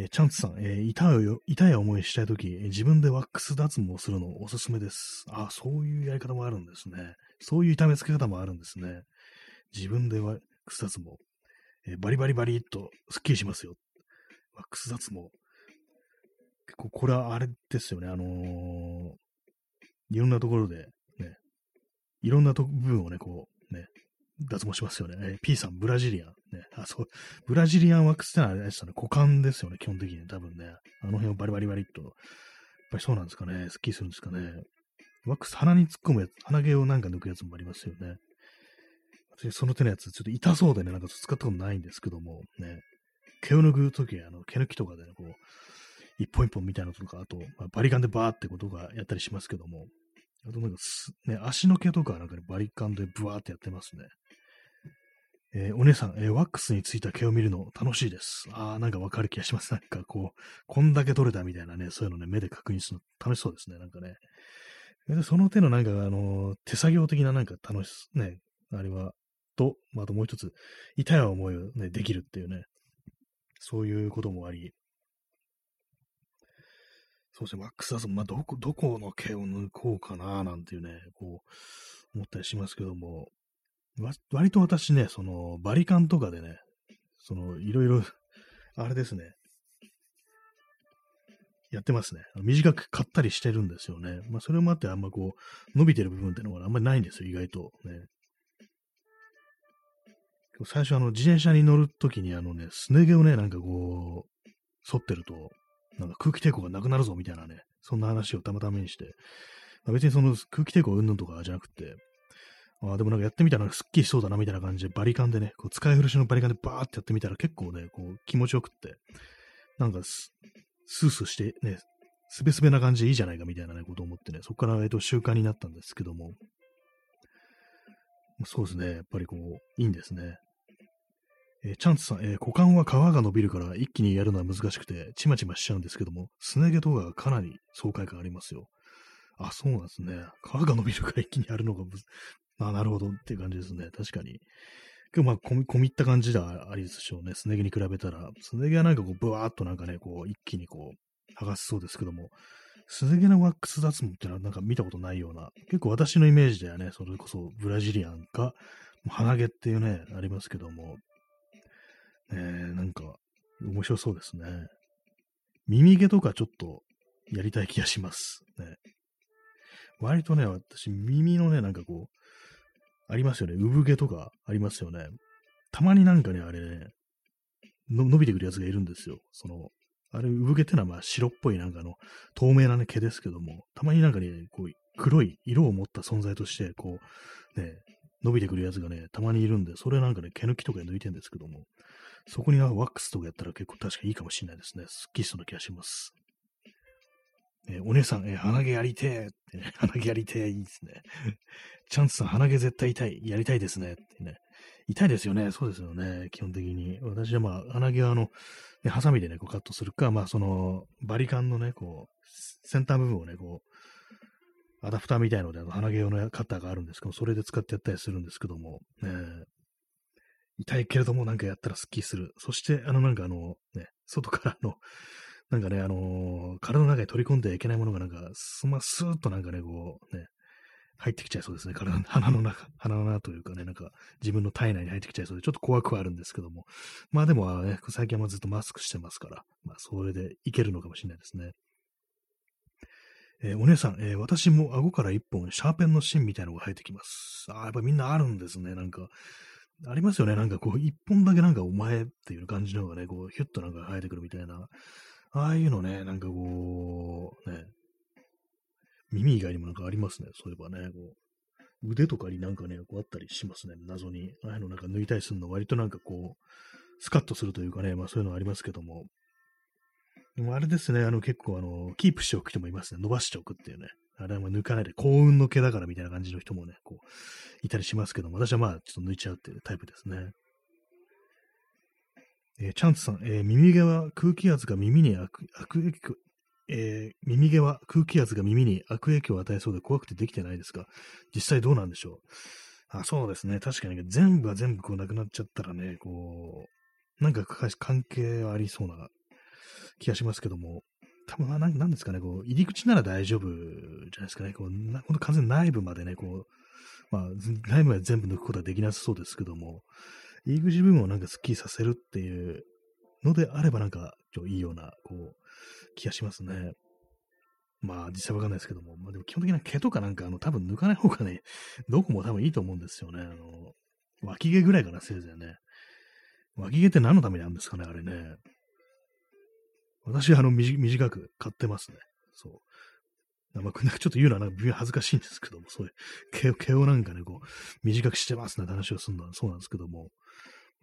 えー、チャンツさん、えー、痛い、痛い思いしたいとき、自分でワックス脱毛するのおすすめです。あ、そういうやり方もあるんですね。そういう痛めつけ方もあるんですね。自分でワックス脱毛。えー、バリバリバリっとスッキリしますよ。ワックス脱毛。結構これはあれですよね。あのー、いろんなところで、ね、いろんなと部分をね、こう、ね、脱毛しますよね。えー、P さん、ブラジリアン。ね。あ、そう。ブラジリアンワックスってのはあれですよね。股間ですよね。基本的に。多分ね。あの辺をバリバリバリっと。やっぱりそうなんですかね。スッキリするんですかね。ワックス、鼻に突っ込むやつ、鼻毛をなんか抜くやつもありますよね。私、その手のやつ、ちょっと痛そうでね、なんか使ったことないんですけども、ね。毛を抜くとき、あの、毛抜きとかでね、こう、一本一本みたいなのとか、あと、まあ、バリカンでバーってことがやったりしますけども、あとなんかね、足の毛とかなんかね、バリカンでブワーってやってますね。えー、お姉さん、えー、ワックスについた毛を見るの楽しいです。ああ、なんかわかる気がします。なんかこう、こんだけ取れたみたいなね、そういうのね、目で確認するの楽しそうですね、なんかね。でその手のなんか、あのー、手作業的ななんか楽し、ね、あれは、と、あともう一つ、痛い思いをね、できるっていうね、そういうこともあり、そうですね、ワックスだと、まあ、どこ、どこの毛を抜こうかな、なんていうね、こう、思ったりしますけども、割と私ね、その、バリカンとかでね、その、いろいろ、あれですね、やってますね。短く買ったりしてるんですよね。まあ、それもあって、あんまこう、伸びてる部分っていうのがあんまりないんですよ、意外と。ね。最初、あの、自転車に乗るときに、あのね、すね毛をね、なんかこう、反ってると、なんか空気抵抗がなくなるぞ、みたいなね、そんな話をたまたまにして、まあ、別にその空気抵抗うんぬんとかじゃなくて、あでもなんかやってみたらすっきりしそうだなみたいな感じでバリカンでね、こう使い古しのバリカンでバーってやってみたら結構ね、こう気持ちよくって、なんかスースーしてね、すべすべな感じでいいじゃないかみたいなね、ことを思ってね、そこから、えっと、習慣になったんですけども、そうですね、やっぱりこう、いいんですね。えー、チャンツさん、えー、股間は皮が伸びるから一気にやるのは難しくて、ちまちましちゃうんですけども、すね毛とかかなり爽快感ありますよ。あ、そうなんですね。皮が伸びるから一気にやるのが あ、なるほどっていう感じですね。確かに。今日まあ、込み、込みった感じではありでしょうね。すね毛に比べたら。すね毛はなんかこう、ブワーっとなんかね、こう、一気にこう、剥がせそうですけども、すね毛のワックス脱毛ってのはなんか見たことないような、結構私のイメージではね、それこそブラジリアンか、鼻毛っていうね、ありますけども、えー、なんか、面白そうですね。耳毛とかちょっとやりたい気がします。ね。割とね、私、耳のね、なんかこう、ありますよね。産毛とかありますよね。たまになんかね、あれね、伸びてくるやつがいるんですよ。その、あれ、産毛ってのはまあ白っぽいなんかの透明な、ね、毛ですけども、たまになんかね、こう、黒い色を持った存在として、こう、ね、伸びてくるやつがね、たまにいるんで、それなんかね、毛抜きとかで抜いてるんですけども、そこにワックスとかやったら結構確かにいいかもしれないですね。スッキリしそうな気がします。えー、お姉さん、えー、鼻毛やりてーって、ね、鼻毛やりてーいいですね。チャンスさん、鼻毛絶対痛い。やりたいですね。ってね。痛いですよね。そうですよね。基本的に。私はまあ、鼻毛はあの、ね、ハサミでね、こうカットするか、まあ、その、バリカンのね、こう、先端部分をね、こう、アダプターみたいので、あの鼻毛用のカッターがあるんですけど、それで使ってやったりするんですけども、ね、痛いけれどもなんかやったらスッキリする。そして、あのなんかあの、ね、外からの、なんかね、あのー、体の中に取り込んではいけないものがなんか、スマスーッとなんかね、こう、ね、入ってきちゃいそうですね。体の、鼻の中、鼻の中というかね、なんか自分の体内に入ってきちゃいそうで、ちょっと怖くはあるんですけども。まあでも、ね、最近はずっとマスクしてますから、まあそれでいけるのかもしれないですね。えー、お姉さん、えー、私も顎から一本シャーペンの芯みたいなのが生えてきます。ああ、やっぱみんなあるんですね。なんか、ありますよね。なんかこう、一本だけなんかお前っていう感じのがね、こう、ヒュッとなんか生えてくるみたいな。ああいうのね、なんかこう、ね、耳以外にもなんかありますね。そういえばね、こう、腕とかになんかね、こうあったりしますね。謎に。ああいうのなんか抜いたりするの割となんかこう、スカッとするというかね、まあそういうのありますけども。でもあれですね、あの結構あの、キープしておく人もいますね。伸ばしておくっていうね。あれは抜かないで幸運の毛だからみたいな感じの人もね、こう、いたりしますけども、私はまあちょっと抜いちゃうっていうタイプですね。えー、チャンツさん、えー、耳毛は空気圧が耳に悪悪影響、えー、耳毛は空気圧が耳に悪影響を与えそうで怖くてできてないですか？実際どうなんでしょう？あそうですね。確かに全部が全部こうなくなっちゃったらね、こう、なんか関係ありそうな気がしますけども、多分な、なんですかね、こう、入り口なら大丈夫じゃないですかね。こう、な完全内部までね、こう、まあ、内部は全部抜くことはできなさそうですけども、入り口部分をなんかスッキリさせるっていうのであればなんか、ちょいいような、こう、気がしますね。まあ、実際わかんないですけども、まあでも基本的な毛とかなんか、あの、多分抜かない方がね、どこも多分いいと思うんですよね。あの、脇毛ぐらいかな、せいぜいね。脇毛って何のためにあるんですかね、あれね。私はあの短く買ってますね。そう。まあ、ちょっと言うのはなんか微妙恥ずかしいんですけども、そういう毛毛をなんかね、こう、短くしてますなんて話をするのはそうなんですけども、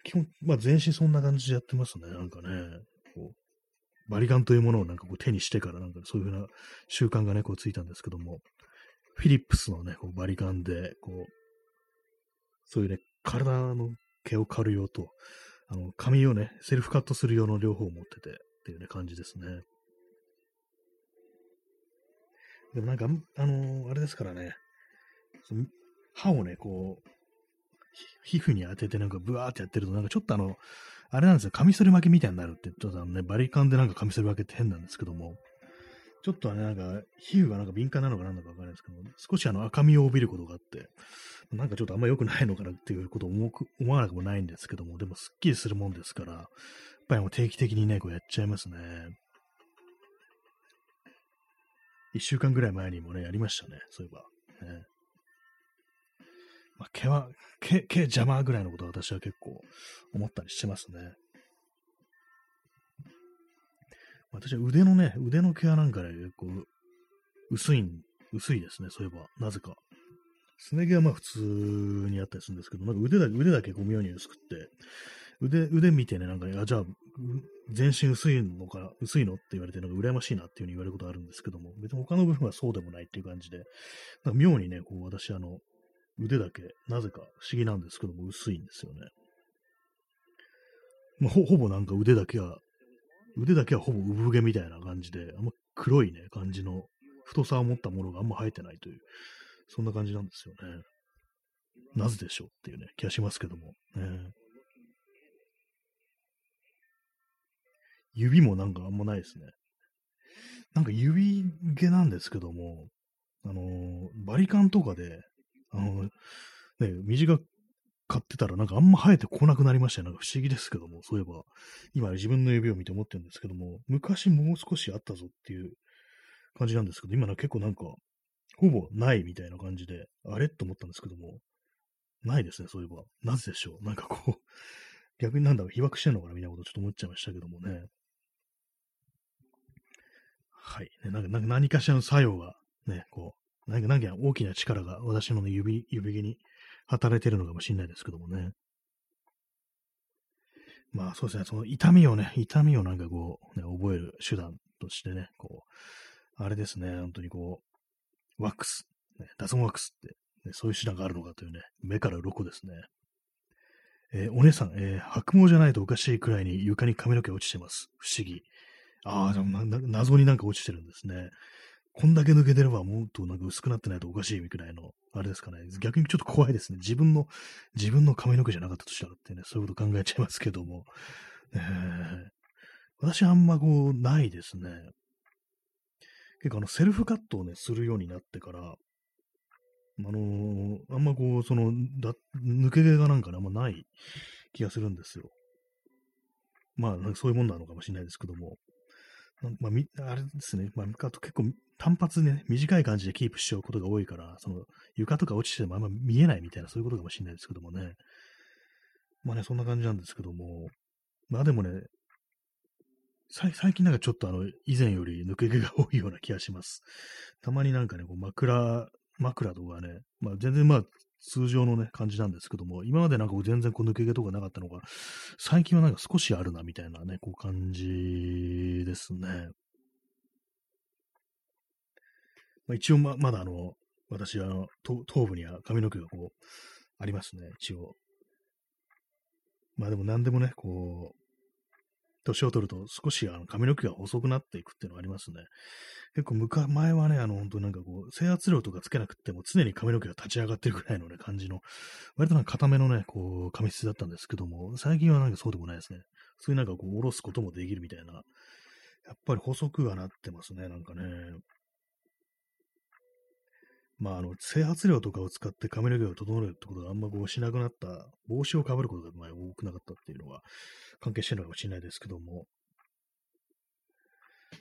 基本、まあ全身そんな感じでやってますね、なんかね。こうバリカンというものをなんかこう手にしてからなんかそういうふうな習慣がね、こうついたんですけども、フィリップスのね、こうバリカンで、こう、そういうね、体の毛を刈る用と、あの、髪をね、セルフカットする用の両方を持ってて、っていうね、感じですね。でもなんか、あのー、あれですからね、歯をね、こう、皮膚に当ててなんかブワーってやってると、なんかちょっとあの、あれなんですよ、カミソリ負けみたいになるって、ちょっとあのね、バリカンでなんかカミソリ負けって変なんですけども、ちょっとね、なんか、皮膚がなんか敏感なのかなんだかわかんないですけど、少しあの赤みを帯びることがあって、なんかちょっとあんま良くないのかなっていうことを思わなくもないんですけども、でもすっきりするもんですから、やっぱりもう定期的にね、こうやっちゃいますね。一週間ぐらい前にもね、やりましたね。そういえば。ね、まあ、毛は、毛、毛邪魔ぐらいのことは私は結構思ったりしてますね。私は腕のね、腕の毛はなんかね、結構薄い、薄いですね。そういえば、なぜか。すね毛はまあ普通にあったりするんですけど、なんか腕だけ、腕だけこう妙に薄くって、腕、腕見てね、なんか、あ、じゃあ、全身薄いのか、薄いのって言われて、なんか羨ましいなっていうふうに言われることあるんですけども、別に他の部分はそうでもないっていう感じで、なんか妙にね、こう、私、あの、腕だけ、なぜか不思議なんですけども、薄いんですよね。まあ、ほほぼなんか腕だけは、腕だけはほぼ産毛みたいな感じで、あんま黒いね、感じの太さを持ったものがあんま生えてないという、そんな感じなんですよね。なぜでしょうっていうね、気がしますけども。ね、指もなんかあんまないですね。なんか指毛なんですけども、あのー、バリカンとかで、あの、ね、短く買ってたらなんかあんま生えてこなくなりましたよ。なんか不思議ですけども、そういえば、今自分の指を見て思ってるんですけども、昔もう少しあったぞっていう感じなんですけど、今結構なんか、ほぼないみたいな感じで、あれと思ったんですけども、ないですね、そういえば。なぜでしょう。なんかこう、逆になんだろう、被爆してんのかなみたいなことちょっと思っちゃいましたけどもね。はい。ね、なんか何かしらの作用が、ね、こうう、何か何か大きな力が私の、ね、指、指毛に働いてるのかもしれないですけどもね。まあそうですね、その痛みをね、痛みをなんかこう、ね、覚える手段としてね、こう、あれですね、本当にこう、ワックス、ね、脱毛ワックスって、ね、そういう手段があるのかというね、目から鱗ですね。えー、お姉さん、えー、白毛じゃないとおかしいくらいに床に髪の毛落ちてます。不思議。ああ、でも謎になんか落ちてるんですね。こんだけ抜けてればもっとなんか薄くなってないとおかしいくらいの、あれですかね。逆にちょっと怖いですね。自分の、自分の髪の毛じゃなかったとしたらってね、そういうこと考えちゃいますけども。えー、私あんまこう、ないですね。結構あの、セルフカットをね、するようになってから、あのー、あんまこう、その、だ抜け毛がなんかね、あんまない気がするんですよ。まあ、そういうもんなのかもしれないですけども。まあ、み、あれですね。まあ、あと結構単発でね、短い感じでキープしちゃうことが多いから、その床とか落ちててもあんま見えないみたいな、そういうことかもしれないですけどもね。まあね、そんな感じなんですけども、まあでもね、最近なんかちょっとあの、以前より抜け毛が多いような気がします。たまになんかね、こう枕、枕とかね、まあ全然まあ通常のね、感じなんですけども、今までなんか全然こう抜け毛とかなかったのが、最近はなんか少しあるなみたいなね、こう感じですね。まあ、一応ま、まだあの、私はあの頭部には髪の毛がこう、ありますね、一応。まあでも何でもね、こう、年を取ると少しあの髪の毛が細くなっていくっていうのがありますね。結構昔、前はね、あの、本当なんかこう、制圧量とかつけなくても常に髪の毛が立ち上がってるぐらいのね、感じの、割となんか固めのね、こう、髪質だったんですけども、最近はなんかそうでもないですね。普通になんかこう、下ろすこともできるみたいな。やっぱり細くはなってますね、なんかね。まあ、あの、整髪料とかを使って髪の毛を整えるってことがあんまこうしなくなった、帽子をかぶることが前多くなかったっていうのは関係してるのかもしれないですけども、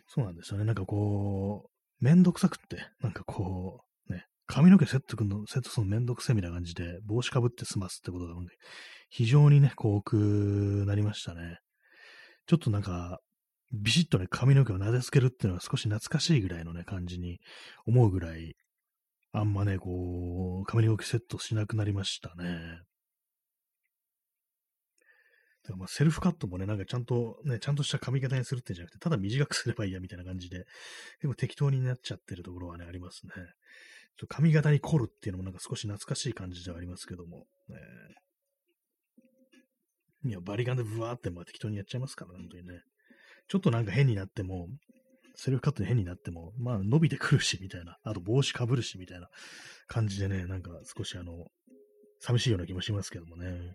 そうなんですよね。なんかこう、めんどくさくって、なんかこう、ね、髪の毛セットくんの、セットするのめんどくせみたいな感じで、帽子かぶって済ますってことが、非常にね、こう、多くなりましたね。ちょっとなんか、ビシッとね、髪の毛を撫でつけるっていうのは少し懐かしいぐらいのね、感じに思うぐらい、あんまね、こう、髪の毛セットしなくなりましたね。だからまあセルフカットもね、なんかちゃんとね、ちゃんとした髪型にするってんじゃなくて、ただ短くすればいいやみたいな感じで、結構適当になっちゃってるところはね、ありますね。ちょ髪型に凝るっていうのもなんか少し懐かしい感じではありますけども、ね、いや、バリカンでブワーってまあ適当にやっちゃいますから、本当にね。ちょっとなんか変になっても、セルフカットで変になっても、まあ伸びてくるし、みたいな。あと帽子かぶるし、みたいな感じでね、なんか少しあの、寂しいような気もしますけどもね。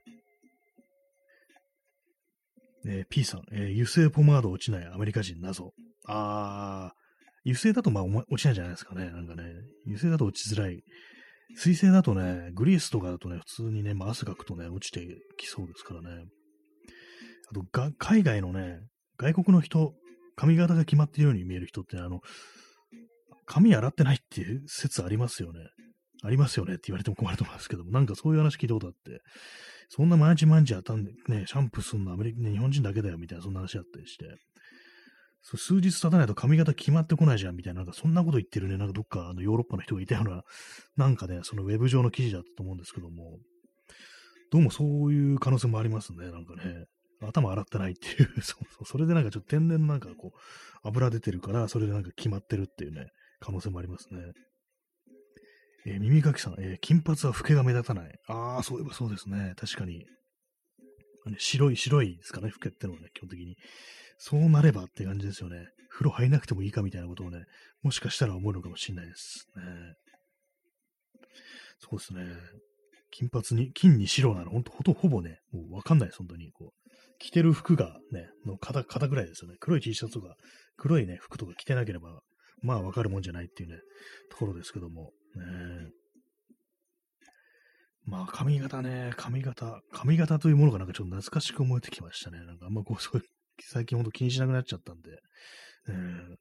えー、P さん、えー、油性ポマード落ちないアメリカ人謎。あー、油性だとまあ落ちないんじゃないですかね。なんかね、油性だと落ちづらい。水性だとね、グリースとかだとね、普通にね、まあ、汗かくとね、落ちてきそうですからね。あとが、海外のね、外国の人髪型が決まっているように見える人って、あの、髪洗ってないっていう説ありますよね。ありますよねって言われても困ると思いますけども、なんかそういう話聞いたことあって、そんな毎日毎日当たん、ね、シャンプーすんのアメリカ、ね、日本人だけだよみたいな、そんな話あったりして、数日経たないと髪型決まってこないじゃんみたいな、なんかそんなこと言ってるね、なんかどっかあのヨーロッパの人がいたような、なんかね、そのウェブ上の記事だったと思うんですけども、どうもそういう可能性もありますね、なんかね。頭洗ってないっていう そうそう、それでなんかちょっと天然なんかこう、油出てるから、それでなんか決まってるっていうね、可能性もありますね。えー、耳かきさん、えー、金髪は老けが目立たない。ああ、そういえばそうですね。確かに。白い、白いですかね、老けってのはね、基本的に。そうなればって感じですよね。風呂入らなくてもいいかみたいなことをね、もしかしたら思うのかもしれないですね。そうですね。金髪に、金に白なら、ほんと、ほとほぼね、もうわかんないです、本当に。こう、着てる服がね、の肩、肩ぐらいですよね。黒い T シャツとか、黒いね、服とか着てなければ、まあわかるもんじゃないっていうね、ところですけども。ねまあ髪型ね、髪型、髪型というものがなんかちょっと懐かしく思えてきましたね。なんかあんまこう、そういう、最近ほんと気にしなくなっちゃったんで。えー、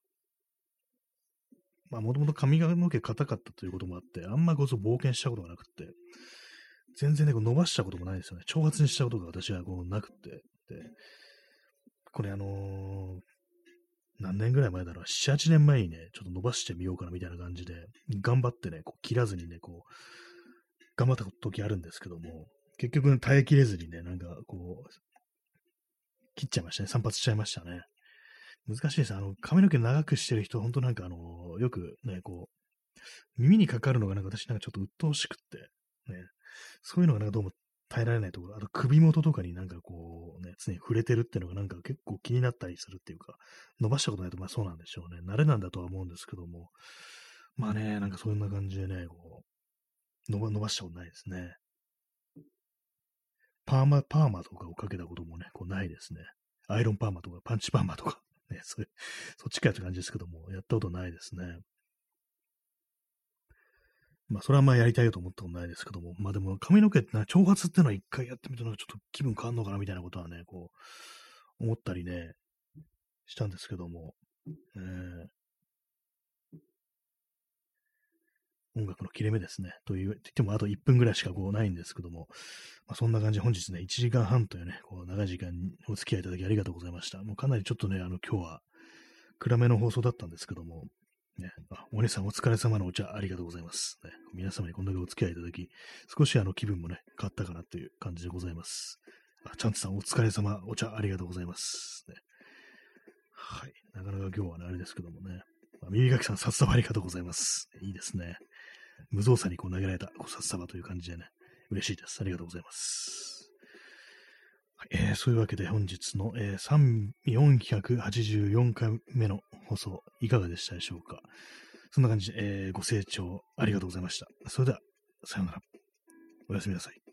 まあもともと髪の毛硬かったということもあって、あんまこそ冒険したことがなくって、全然ね、こう伸ばしたこともないですよね。挑発にしたことが私はこうなくって。で、これあのー、何年ぐらい前だろう、7、8年前にね、ちょっと伸ばしてみようかなみたいな感じで、頑張ってね、こう切らずにね、こう、頑張った時あるんですけども、結局、ね、耐えきれずにね、なんかこう、切っちゃいましたね。散髪しちゃいましたね。難しいです。あの、髪の毛長くしてる人、ほんとなんかあの、よくね、こう、耳にかかるのがなんか私なんかちょっと鬱陶しくって、ね、そういうのがなんかどうも耐えられないところ、あと首元とかになんかこうね、常に触れてるっていうのがなんか結構気になったりするっていうか、伸ばしたことないとまあそうなんでしょうね。慣れなんだとは思うんですけども、まあね、なんかそんな感じでね、こう、伸ば伸ばしたことないですね。パーマ、パーマとかをかけたこともね、こうないですね。アイロンパーマとかパンチパーマとか、ね、そういう、そっちかって感じですけども、やったことないですね。まあ、それはまあやりたいよと思ったことないですけども、まあでも髪の毛って長髪ってのは一回やってみたらちょっと気分変わんのかなみたいなことはね、こう、思ったりね、したんですけども、えー、音楽の切れ目ですね。という、言ってもあと1分ぐらいしかこうないんですけども、まあ、そんな感じで本日ね、1時間半というね、こう長い時間お付き合いいただきありがとうございました。もうかなりちょっとね、あの今日は暗めの放送だったんですけども、ね、あお姉さんお疲れ様のお茶ありがとうございます。ね、皆様にこんだけお付き合いいただき、少しあの気分もね、変わったかなという感じでございます。あチャンツさんお疲れ様、お茶ありがとうございます。ね、はい。なかなか今日はね、あれですけどもね。まあ、耳かきさん、札束ありがとうございます。いいですね。無造作にこう投げられたこう札束という感じでね、嬉しいです。ありがとうございます。えー、そういうわけで本日の、えー、484回目の放送、いかがでしたでしょうか？そんな感じで、えー、ご清聴ありがとうございました。それでは、さようなら。おやすみなさい。